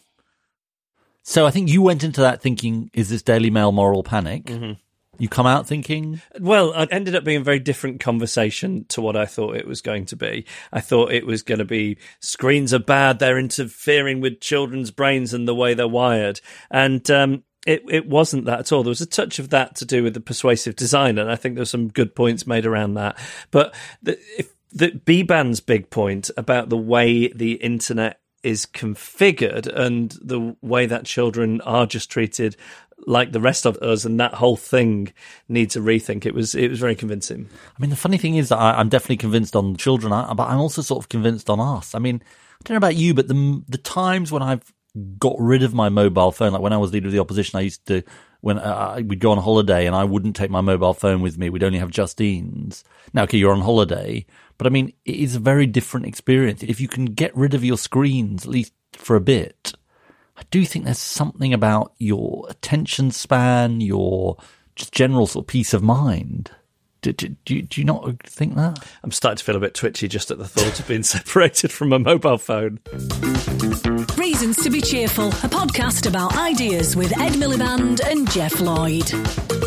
So I think you went into that thinking, is this Daily Mail moral panic? Mm-hmm. You come out thinking? Well, it ended up being a very different conversation to what I thought it was going to be. I thought it was going to be screens are bad, they're interfering with children's brains and the way they're wired. And um, it, it wasn't that at all. There was a touch of that to do with the persuasive design, and I think there's some good points made around that. But the, if the Beeban's big point about the way the internet is configured and the way that children are just treated like the rest of us, and that whole thing needs a rethink. It was it was very convincing. I mean, the funny thing is that I, am definitely convinced on children, but I'm also sort of convinced on us. I mean, I don't know about you, but the the times when I've got rid of my mobile phone, like when I was leader of the opposition, I used to when uh, we'd go on holiday and I wouldn't take my mobile phone with me. We'd only have Justine's. Now, okay, you're on holiday, but I mean, it is a very different experience. If you can get rid of your screens, at least for a bit, I do think there's something about your attention span, your just general sort of peace of mind. Do, do, do, do, you not think that? I'm starting to feel a bit twitchy just at the thought of being separated from a mobile phone. Reasons to be Cheerful, a podcast about ideas with Ed Miliband and Geoff Lloyd.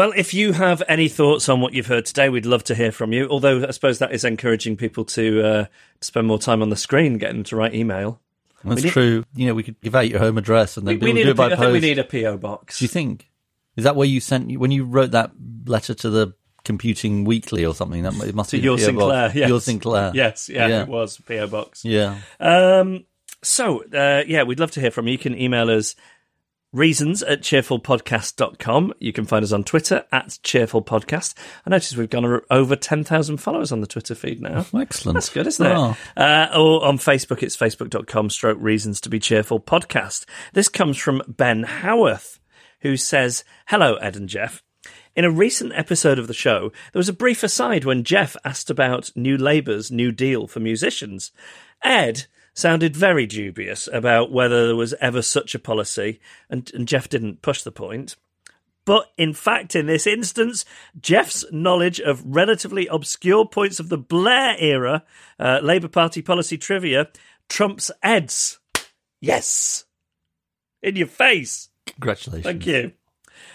Well, if you have any thoughts on what you've heard today, we'd love to hear from you. Although I suppose that is encouraging people to uh, spend more time on the screen, getting them to write email. That's need- true. You know, we could give out your home address and then We, we people need do a, it by P- I post. think we need a PO box. Do you think? Is that where you sent when you wrote that letter to the Computing Weekly or something? That it must to be your Sinclair? box. Yes. Your Sinclair. Yes, yeah, Yeah. it was PO box. Yeah. Um, so, uh, yeah, we'd love to hear from you. You can email us reasons at cheerfulpodcast.com. You can find us on Twitter at cheerfulpodcast. I notice we've gone over 10,000 followers on the Twitter feed now. Excellent. That's good, isn't it? Oh. Uh, or on Facebook, it's facebook.com stroke reasons to be cheerful podcast. This comes from Ben Howarth, who says, Hello, Ed and Geoff. In a recent episode of the show, there was a brief aside when Geoff asked about New Labour's New Deal for musicians. Ed sounded very dubious about whether there was ever such a policy, and, and Geoff didn't push the point. But in fact, in this instance, Geoff's knowledge of relatively obscure points of the Blair era uh, Labour Party policy trivia trumps Ed's. Yes. In your face. Congratulations. Thank you.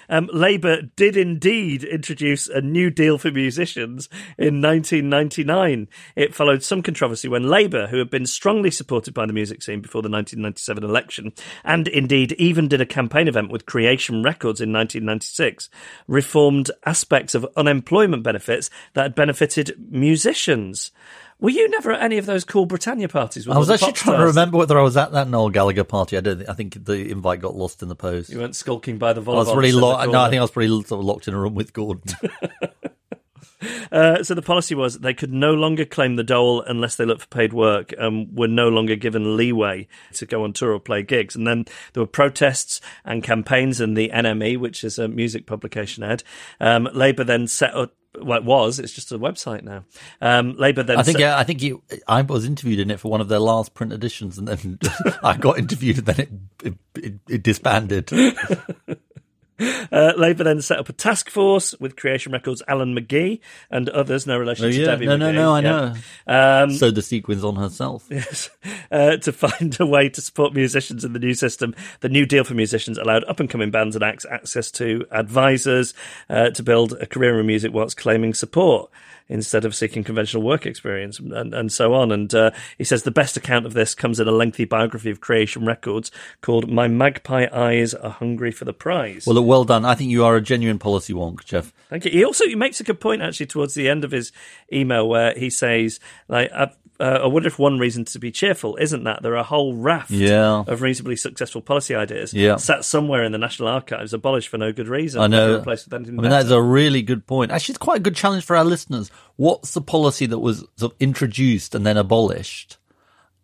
Um, Labour did indeed introduce a new deal for musicians in 1999. It followed some controversy when Labour, who had been strongly supported by the music scene before the 1997 election, and indeed even did a campaign event with Creation Records in 1996, reformed aspects of unemployment benefits that had benefited musicians. Were you never at any of those cool Britannia parties? with I was actually trying to remember whether I was at that Noel Gallagher party. I don't. Think, I think the invite got lost in the post. You weren't skulking by the I was really in the no. I think I was pretty sort of locked in a room with Gordon. Uh, so the policy was they could no longer claim the dole unless they looked for paid work and were no longer given leeway to go on tour or play gigs. And then there were protests and campaigns, and the NME, which is a music publication ad, um, Labour then set up. Well, it was. It's just a website now. Um, Labour then. I think. set- Yeah, I think you, I was interviewed in it for one of their last print editions, and then I got interviewed, and then it it, it, it disbanded. Uh, Labour then set up a task force with Creation Records' Alan McGee and others, no relation Oh, to. Debbie No, no, no, I Yeah. know. Um, so the sequins on herself. Yes. Uh, to find a way to support musicians in the new system. The new deal for musicians allowed up and coming bands and acts access to advisors uh, to build a career in music whilst claiming support instead of seeking conventional work experience and, and so on. And uh, he says the best account of this comes in a lengthy biography of Creation Records called My Magpie Eyes Are Hungry for the Prize. Well, well done. I think you are a genuine policy wonk, Geoff. Thank you. He also he makes a good point actually towards the end of his email where he says like. I, uh, I wonder if one reason to be cheerful isn't that there are a whole raft Yeah. of reasonably successful policy ideas Yeah. sat somewhere in the National Archives, abolished for no good reason. I know. replaced with I mean, that is a really good point. Actually, it's quite a good challenge for our listeners. What's the policy that was sort of introduced and then abolished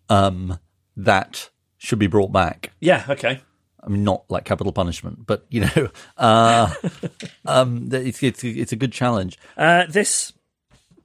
um, that should be brought back? yeah, okay. I mean, not like capital punishment, but you know, uh, um, it's, it's it's a good challenge. Uh, this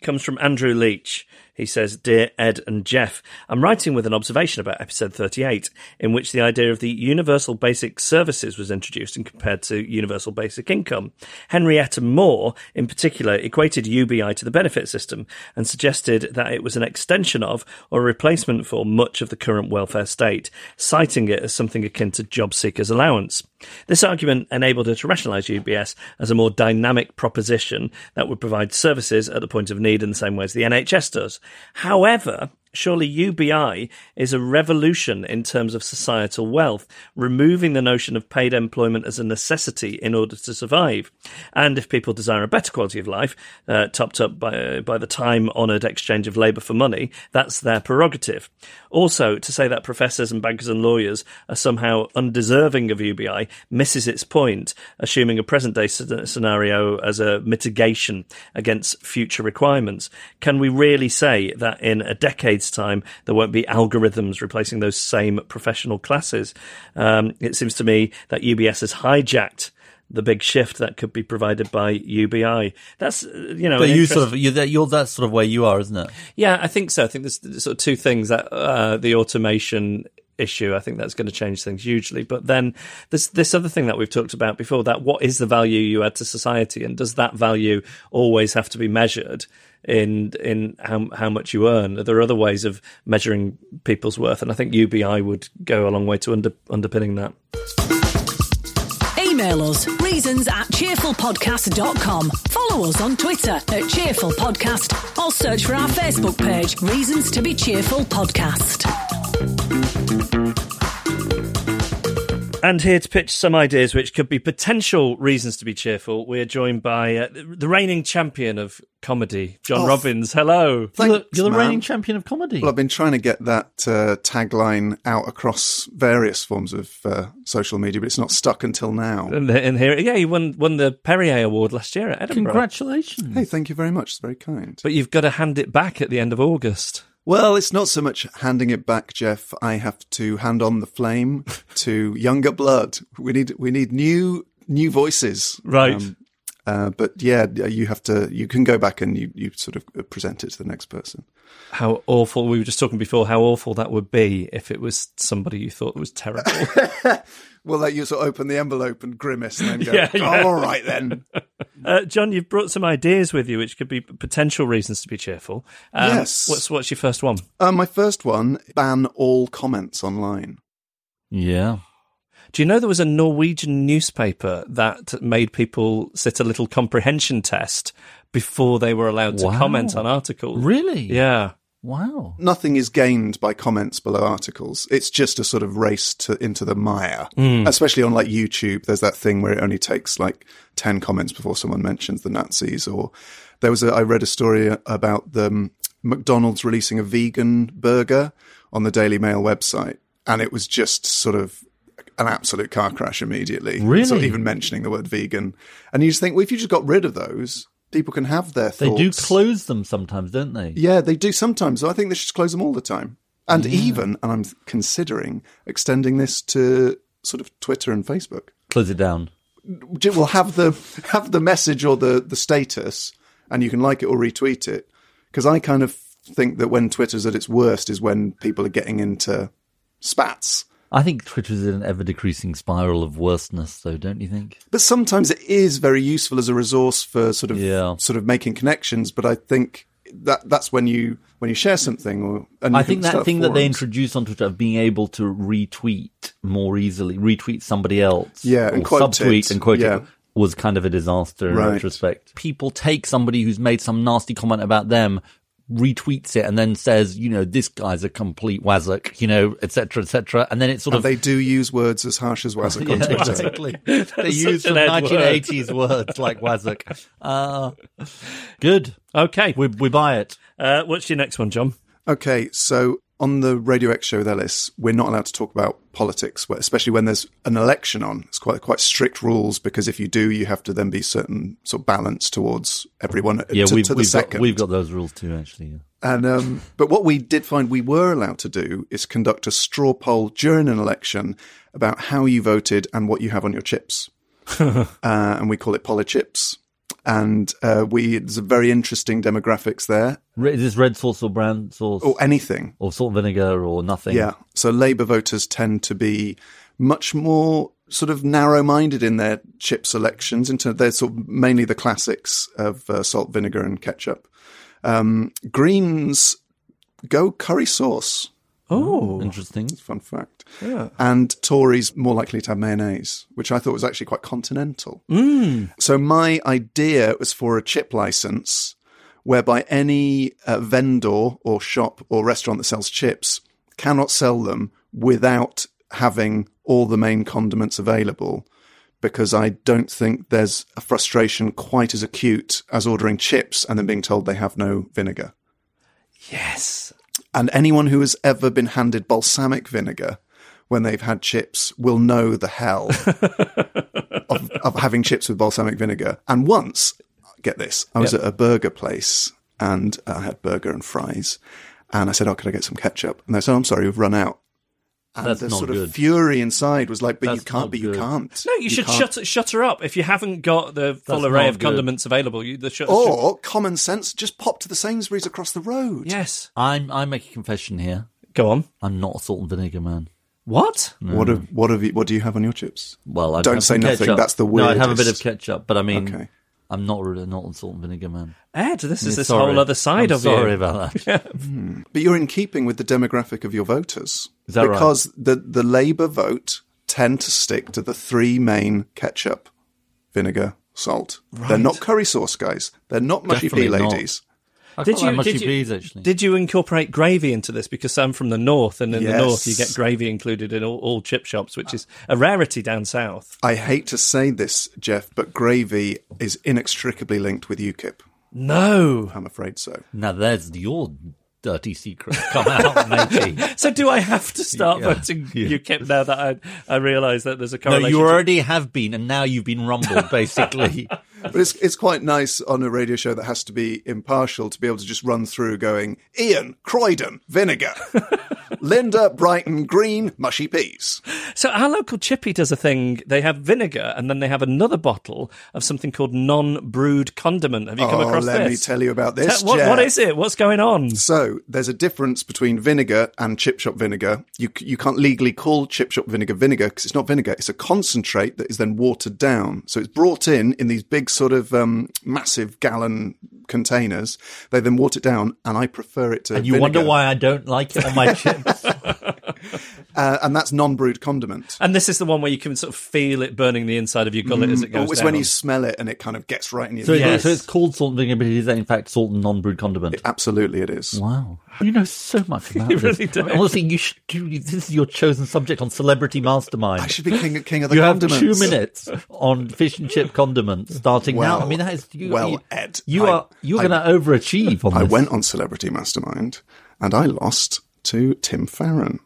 comes from Andrew Leach. He says, Dear Ed and Geoff, I'm writing with an observation about episode 38, in which the idea of the universal basic services was introduced and compared to universal basic income. Henrietta Moore, in particular, equated UBI to the benefit system and suggested that it was an extension of or a replacement for much of the current welfare state, citing it as something akin to job seekers' allowance. This argument enabled her to rationalise UBS as a more dynamic proposition that would provide services at the point of need in the same way as the NHS does. However, surely UBI is a revolution in terms of societal wealth, removing the notion of paid employment as a necessity in order to survive. And if people desire a better quality of life, uh, topped up by, by the time honoured exchange of labour for money, that's their prerogative. Also, to say that professors and bankers and lawyers are somehow undeserving of UBI misses its point, assuming a present day scenario as a mitigation against future requirements. Can we really say that in a decade's time there won't be algorithms replacing those same professional classes? Um, it seems to me that UBS has hijacked the big shift that could be provided by UBI. That's uh, you know, But you interest- sort of you're, that, you're that sort of where you are, isn't it? yeah, I think so. I think there's there's sort of two things that uh, the automation issue. I think that's going to change things hugely. But then there's this other thing that we've talked about before: that what is the value you add to society, and does that value always have to be measured? In in how how much you earn, are there other ways of measuring people's worth? And I think UBI would go a long way to under, underpinning that. Email us reasons at cheerfulpodcast.com. Follow us on Twitter at Cheerful Podcast or search for our Facebook page, Reasons to be Cheerful Podcast. And here to pitch some ideas which could be potential reasons to be cheerful, we're joined by uh, the reigning champion of comedy, John Oh, Robins. Hello. You're the, Thanks, you're the man. reigning champion of comedy. Well, I've been trying to get that uh, tagline out across various forms of uh, social media, but it's not stuck until now. And, and here, yeah, you won won the Perrier Award last year at Edinburgh. Congratulations. Hey, thank you very much. It's very kind. But you've got to hand it back at the end of August. Well, it's not so much handing it back, Geoff. I have to hand on the flame to younger blood. We need we need new new voices, Um, Right. Uh, but yeah, you have to. You can go back and you, you sort of present it to the next person. How awful! We were just talking before how awful that would be if it was somebody you thought was terrible. Well, let you sort of open the envelope and grimace and then go, Yeah, "Oh, all right then. uh, John, you've brought some ideas with you, which could be potential reasons to be cheerful. Um, Yes. What's what's your first one? Uh, my first one: ban all comments online. Yeah. Do you know there was a Norwegian newspaper that made people sit a little comprehension test before they were allowed to comment on articles? Really? Yeah. Wow. Nothing is gained by comments below articles. It's just a sort of race to into the mire. Especially on like YouTube, there's that thing where it only takes like ten comments before someone mentions the Nazis. Or there was a I read a story about the um, McDonald's releasing a vegan burger on the Daily Mail website, and it was just sort of an absolute car crash immediately. Really? Sort of even mentioning the word vegan, and you just think, well, if you just got rid of those, people can have their They do close them sometimes, don't they? Yeah, they do sometimes. I think they should close them all the time. And even, and I'm considering extending this to sort of Twitter and Facebook. Close it down. We'll have the have the message or the the status, and you can like it or retweet it. Because I kind of think that when Twitter's at its worst is when people are getting into spats. I think Twitter's in an ever decreasing spiral of worseness, though, don't you think? But sometimes it is very useful as a resource for sort of Yeah. sort of making connections. But I think that that's when you when you share something or and I think that thing that they introduced on Twitter of being able to retweet more easily, retweet somebody else, Yeah, and subtweet it. and quote Yeah. it, was kind of a disaster in Right. retrospect. People take somebody who's made some nasty comment about them, retweets it, and then says, you know, this guy's a complete wazzock, you know, et cetera, et cetera, and then it's sort And of they do use words as harsh as Wazzock on Yeah, Twitter. exactly. they use such some an word. 1980s words like wazzock. Uh, good. Okay. We, we buy it. Uh, what's your next one, John? Okay, so on the Radio X show with Ellis, we're not allowed to talk about politics, especially when there's an election on. It's quite quite strict rules because if you do, you have to then be certain sort of balance towards everyone Yeah, to, we've, to the we've, got, we've got those rules too, actually. yeah. And um, but what we did find we were allowed to do is conduct a straw poll during an election about how you voted and what you have on your chips, uh, and we call it Polichips. And uh, we there's a very interesting demographics there. Is this red sauce or brown sauce? or anything. or salt and vinegar or nothing? Yeah. So Labour voters tend to be much more sort of narrow-minded in their chip selections. Into they're sort of mainly the classics of uh, salt, vinegar, and ketchup. Um, Greens go curry sauce. Oh, Interesting. Fun fact. Yeah. And Tories more likely to have mayonnaise, which I thought was actually quite continental. Mm. So my idea was for a chip license whereby any uh, vendor or shop or restaurant that sells chips cannot sell them without having all the main condiments available. Because I don't think there's a frustration quite as acute as ordering chips and then being told they have no vinegar. yes. And anyone who has ever been handed balsamic vinegar when they've had chips will know the hell of, of having chips with balsamic vinegar. And once, get this, I was at a burger place and I had burger and fries. And I said, Oh, could I get some ketchup? And they said, oh, I'm sorry, we've run out. And That's the not sort good. of fury inside was like, But you can't, not but you good. can't. No, you, should can't. shut shut her up if you haven't got the full That's array of good. condiments available. You the shut. Or common sense, just pop to the Sainsbury's across the road. yes, I'm, I make a confession here. go on. I'm not a salt and vinegar man. What? What have, what have you, what do you have on your chips? Well, I'd Don't have say some nothing, ketchup. that's the weirdest. No, I'd have a bit of ketchup, but I mean, Okay. I'm not really not a salt and vinegar man. Ed, this is Yeah, this sorry. whole other side I'm of sorry you. about that. Hmm. But you're in keeping with the demographic of your voters. Is that right? because the, the Labour vote tend to stick to the three main ketchup, vinegar, salt. They're not curry sauce guys. They're not mushy pea Definitely not. ladies. I Did quite like you- mushy did you- peas actually? Did you incorporate gravy into this? Because I'm from the north, and in the north you get gravy included in all, all chip shops, which is a rarity down south. I hate to say this, Geoff, but gravy is inextricably linked with UKIP. No. I'm afraid so. now there's your dirty secret come out, matey. So do I have to start Yeah. voting Yeah. UKIP now that I I realise that there's a No, correlation? you to- already have been, and now you've been rumbled, basically. But it's it's quite nice on a radio show that has to be impartial to be able to just run through going Ian Croydon vinegar, Linda Brighton green mushy peas. So our local chippy does a thing. They have vinegar, and then they have another bottle of something called non-brewed condiment. Have you come oh, across let this? me tell you about this. Te- what, what is it? What's going on? So there's a difference between vinegar and chip shop vinegar. You you can't legally call chip shop vinegar vinegar because it's not vinegar. It's a concentrate that is then watered down. So it's brought in in these big sort of um, massive gallon containers. They then water it down, and I prefer it to. And you vinegar. wonder why I don't like it on my chips. Uh, and that's non-brewed condiment. And this is the one where you can sort of feel it burning the inside of your gullet as it goes Oh, it's down. when you smell it and it kind of gets right in your. so, throat. it's, so it's called salt and vinegar, but it is in fact salt and non-brewed condiment. Absolutely, it is. Wow, you know so much about You this. really do. I mean, honestly, you should do. This is your chosen subject on Celebrity Mastermind. I should be king, king of the you have condiments. two minutes on fish and chip condiments starting now. I mean, that is you, well, you, Ed, You I- are you're I- going to overachieve on I this. went on Celebrity Mastermind, and I lost to Tim Farron.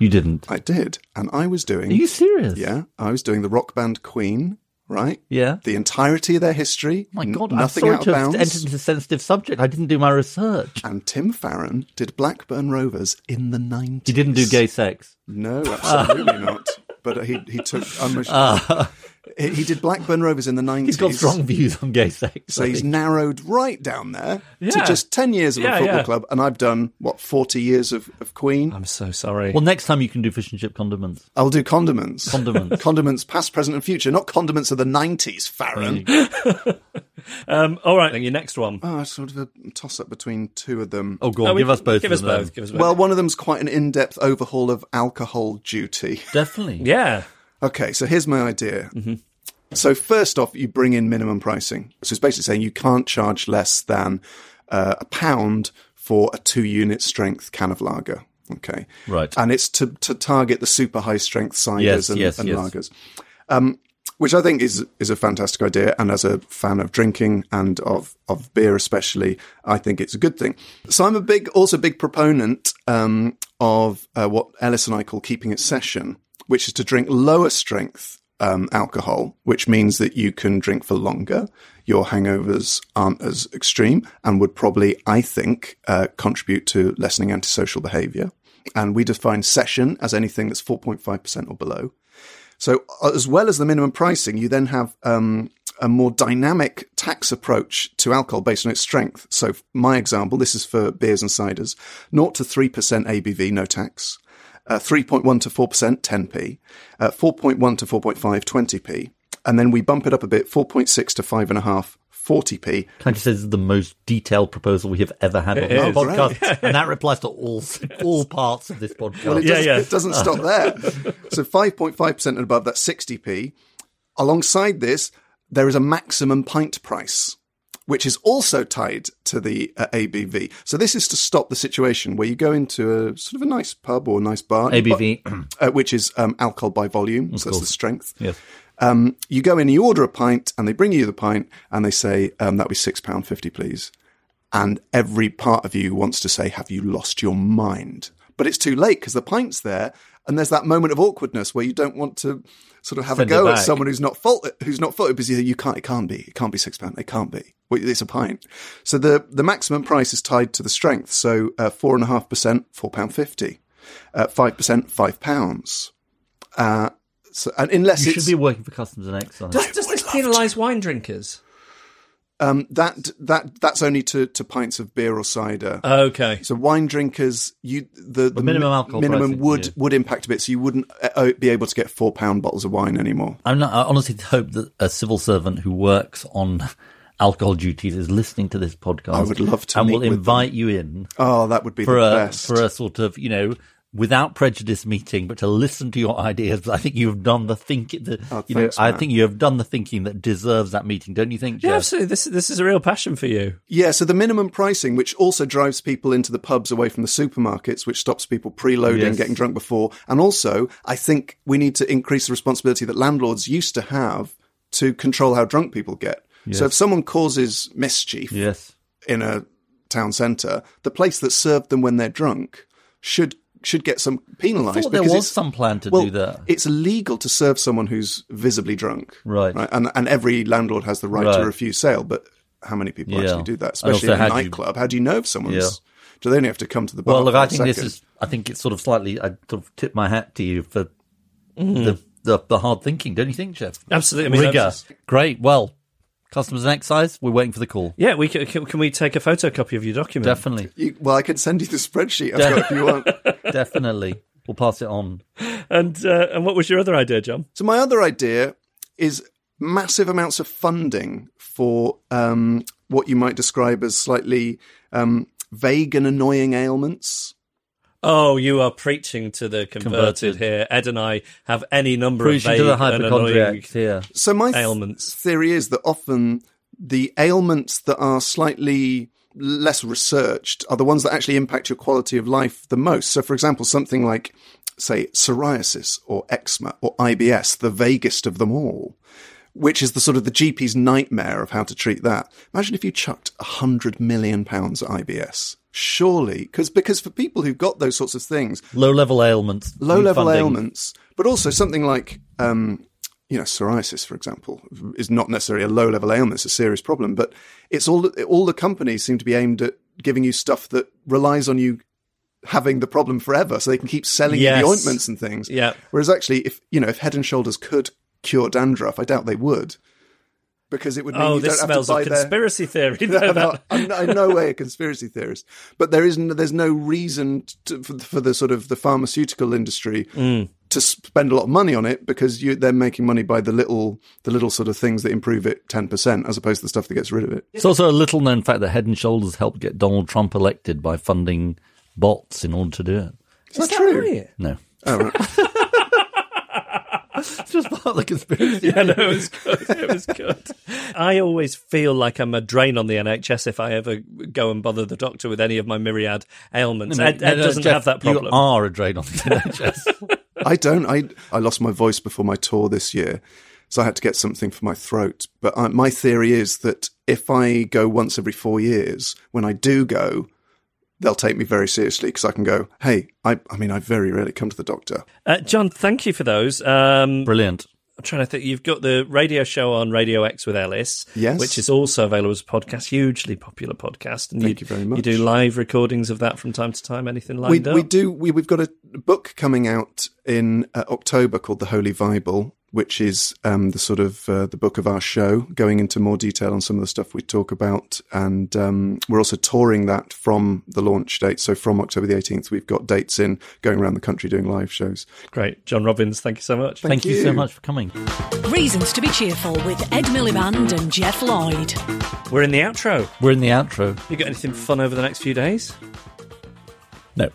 You didn't. I did, and I was doing. Are you serious? Yeah, I was doing the rock band Queen, right? Yeah. The entirety of their history. Oh my n- God, nothing I'm out sorry of to have bounds. entered into a sensitive subject. I didn't do my research. And Tim Farron did Blackburn Rovers in the 90s. He didn't do gay sex. No, ah. absolutely not. But he he took. I'm, he, ah. He did Blackburn Rovers in the 90s. Ah. He's got strong views on gay sex. So he's narrowed right down there to just 10 years of Yeah, a football yeah. club. And I've done, what, 40 years of, of Queen? I'm so sorry. well, next time you can do fish and chip condiments. I'll do condiments. Condiments. condiments past, present, and future, not condiments of the 90s, Farron. um, all right, then your next one. Oh, it's sort of a toss up between two of them. Oh, go on, Oh, we- give us both. Give us both. Give us both. Well, one of them's quite an in depth overhaul of alcohol duty. Definitely. yeah. Okay, so here's my idea. So, first off, you bring in minimum pricing. So, it's basically saying you can't charge less than uh, a pound for a two unit strength can of lager. Okay. Right. And it's to, to target the super high strength ciders Yes, and, yes, and yes. lagers. Um, which I think is is a fantastic idea, and as a fan of drinking and of of beer especially, I think it's a good thing. So I'm a big, also a big proponent um, of uh, what Ellis and I call keeping it session, which is to drink lower strength um, alcohol, which means that you can drink for longer. Your hangovers aren't as extreme, and would probably, I think, uh, contribute to lessening antisocial behaviour. And we define session as anything that's 4.5% or below. So, uh, as well as the minimum pricing, you then have um, a more dynamic tax approach to alcohol based on its strength. So, my example, this is for beers and ciders: 0 to 3% ABV, no tax. Uh, 3.1 to 4%, 10p. Uh, 4.1 to 4.5, 20p. And then we bump it up a bit, 4.6 to 5.5, 40p. Can I just say this is the most detailed proposal we have ever had on It this is. podcast, and that applies to all all parts of this podcast. Well, it, Yeah, does, yeah. it doesn't stop there. so 5.5% and above, that's 60p. Alongside this, there is a maximum pint price, which is also tied to the uh, ABV. So this is to stop the situation where you go into a sort of a nice pub or a nice bar. ABV. uh, which is um, alcohol by volume. so that's the strength. Yes. Um, you go in, you order a pint, and they bring you the pint, and they say, um, that'll be £6.50, please. And every part of you wants to say, Have you lost your mind? But it's too late because the pint's there, and there's that moment of awkwardness where you don't want to sort of have Send a go at someone who's not fault who's not faulted because you, you can't it can't be it can't be six pound it can't be. Well, it's a pint. So the the maximum price is tied to the strength. So uh, four and a half percent four pound fifty. Uh, five percent five pounds. Uh, so and unless You it's should be working for customs and excise. Does, does this penalise wine drinkers? Um, that that that's only to, to pints of beer or cider. Okay. so wine drinkers, you the, the minimum mi- alcohol minimum pricing, would yeah. would impact a bit. So you wouldn't uh, be able to get four pound bottles of wine anymore. I'm not, I honestly hope that a civil servant who works on alcohol duties is listening to this podcast. I would love to and will invite you in Oh, that would be for the a best. for a sort of you know without prejudice meeting, but to listen to your ideas. I think you have done the thinking. The, Oh, you know, thanks, I think you have done the thinking that deserves that meeting. Don't you think? Yeah, Geoff? absolutely. This this is a real passion for you. Yeah, so the minimum pricing, which also drives people into the pubs away from the supermarkets, which stops people preloading, Yes. getting drunk before. And also, I think we need to increase the responsibility that landlords used to have to control how drunk people get. So if someone causes mischief Yes. in a town centre, the place that served them when they're drunk should should get some penalised. I there because was some plan to well, do that. It's illegal to serve someone who's visibly drunk, Right. And and every landlord has the right, Right. to refuse sale, but how many people Yeah. actually do that? Especially also, in a do you- nightclub. How do you know if someone's? Yeah. Do they only have to come to the bar? Well, look, for I a think this is. I think it's sort of slightly. I sort of tip my hat to you for mm. the, the the hard thinking, don't you think, Geoff? Absolutely. I mean, Rigor. that's- Great. Well, customs and excise, we're waiting for the call. Yeah, we can, can. Can we take a photocopy of your document? Definitely. You, well, I can send you the spreadsheet I've got if you want. Definitely. We'll pass it on. And uh, and what was your other idea, John? So my other idea is massive amounts of funding for um, what you might describe as slightly um, vague and annoying ailments. Oh, you are preaching to the converted, Converted. here. Ed and I have any number Preaching of to vague the and annoying hypochondriacs here. So my th- ailments. theory is that often the ailments that are slightly less researched are the ones that actually impact your quality of life the most. So, for example, something like, say, psoriasis or eczema or IBS, the vaguest of them all, which is the sort of the GP's nightmare of how to treat that. Imagine if you chucked a hundred million pounds at IBS. Surely, because because for people who've got those sorts of things, Low level ailments. low level funding. ailments, but also something like, um, you know, psoriasis, for example, is not necessarily a low level ailment; it's a serious problem. But it's all all the companies seem to be aimed at giving you stuff that relies on you having the problem forever, so they can keep selling Yes. you the ointments and things. Yeah. Whereas actually, if you know, if Head and Shoulders could cure dandruff, I doubt they would. Because it would mean Oh, you this don't smells have to of buy their- conspiracy theory. no, no, I'm in no way a conspiracy theorist, but there is no, there's no reason to, for, for the sort of the pharmaceutical industry Mm. to spend a lot of money on it because you, they're making money by the little the little sort of things that improve it ten percent as opposed to the stuff that gets rid of it. It's also a little known fact that Head and Shoulders helped get Donald Trump elected by funding bots in order to do it. Is, that, true? No. Oh, right. It's just part of the conspiracy. Yeah, no, it was good. It was good. I always feel like I'm a drain on the NHS if I ever go and bother the doctor with any of my myriad ailments. No, no, Ed, Ed no, no, doesn't Geoff, have that problem. You are a drain on the NHS. I don't. I I lost my voice before my tour this year, so I had to get something for my throat. But I, my theory is that if I go once every four years, when I do go, they'll take me very seriously because I can go. Hey, I I mean, I very rarely come to the doctor. Uh, John, thank you for those. Um, Brilliant. I'm trying to think. You've got the radio show on Radio X with Ellis, Yes. which is also available as a podcast, hugely popular podcast. And Thank you very much. You do live recordings of that from time to time. Anything we lined up? we do we we've got a book coming out in uh, October called the Holy Bible, which is um, the sort of uh, the book of our show, going into more detail on some of the stuff we talk about, and um, we're also touring that from the launch date. So from October the eighteenth, we've got dates in going around the country doing live shows. Great, John Robins. Thank you so much. Thank, you. so much for coming. Reasons to be cheerful with Ed Miliband and Geoff Lloyd. We're in the outro. We're in the outro. You got anything fun over the next few days? No.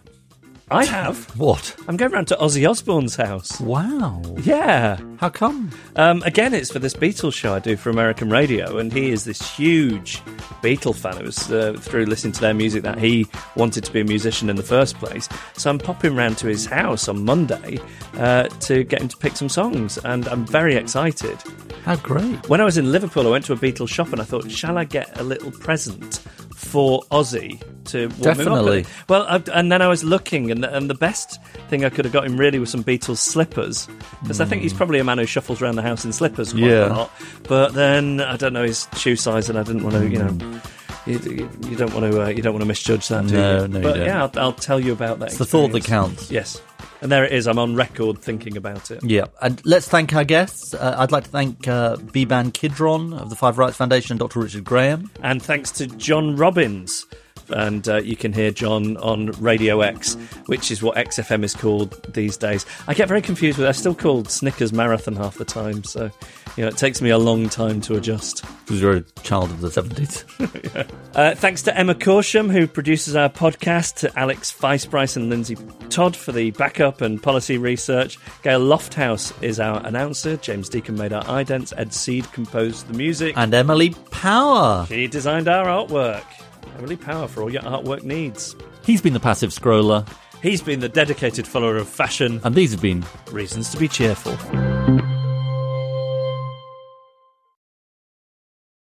I have. What? I'm going round to Ozzy Osbourne's house. Wow. Yeah. How come? Um, again, it's for this Beatles show I do for American radio, and he is this huge Beatle fan. It was uh, through listening to their music that he wanted to be a musician in the first place. So I'm popping round to his house on Monday uh, to get him to pick some songs, and I'm very excited. How great. When I was in Liverpool, I went to a Beatles shop and I thought, shall I get a little present for Ozzy to warm Definitely. him up? Well, I, and then I was looking, and, and the best thing I could have got him really was some Beatles slippers because I think he's hmm. probably a man who shuffles around the house in slippers quite Yeah. a lot. But then I don't know his shoe size, and I didn't want to, you know. Hmm. You, you- don't want to. Uh, you don't want to misjudge that, do No, you? no, But yeah, I'll, I'll tell you about that. It's the thought that counts. Yes, and there it is. I'm on record thinking about it. Yeah, and let's thank our guests. Uh, I'd like to thank uh, Beeban Kidron of the Five Rights Foundation and Dr. Richard Graham. And thanks to John Robins. And uh, you can hear John on Radio X, which is what XFM is called these days. I get very confused with it. I still called Snickers Marathon half the time, so you know it takes me a long time to adjust. Because you're a child of the 70s. Uh, thanks to Emma Corsham, who produces our podcast, to Alex Feisbrice and Lindsay Todd for the backup and policy research. Gail Lofthouse is our announcer. James Deacon made our idents. Ed Seed composed the music. and Emily Power. She designed our artwork. Emily Power for all your artwork needs. He's been the passive scroller, He's been the dedicated follower of fashion. and these have been Reasons to be cheerful.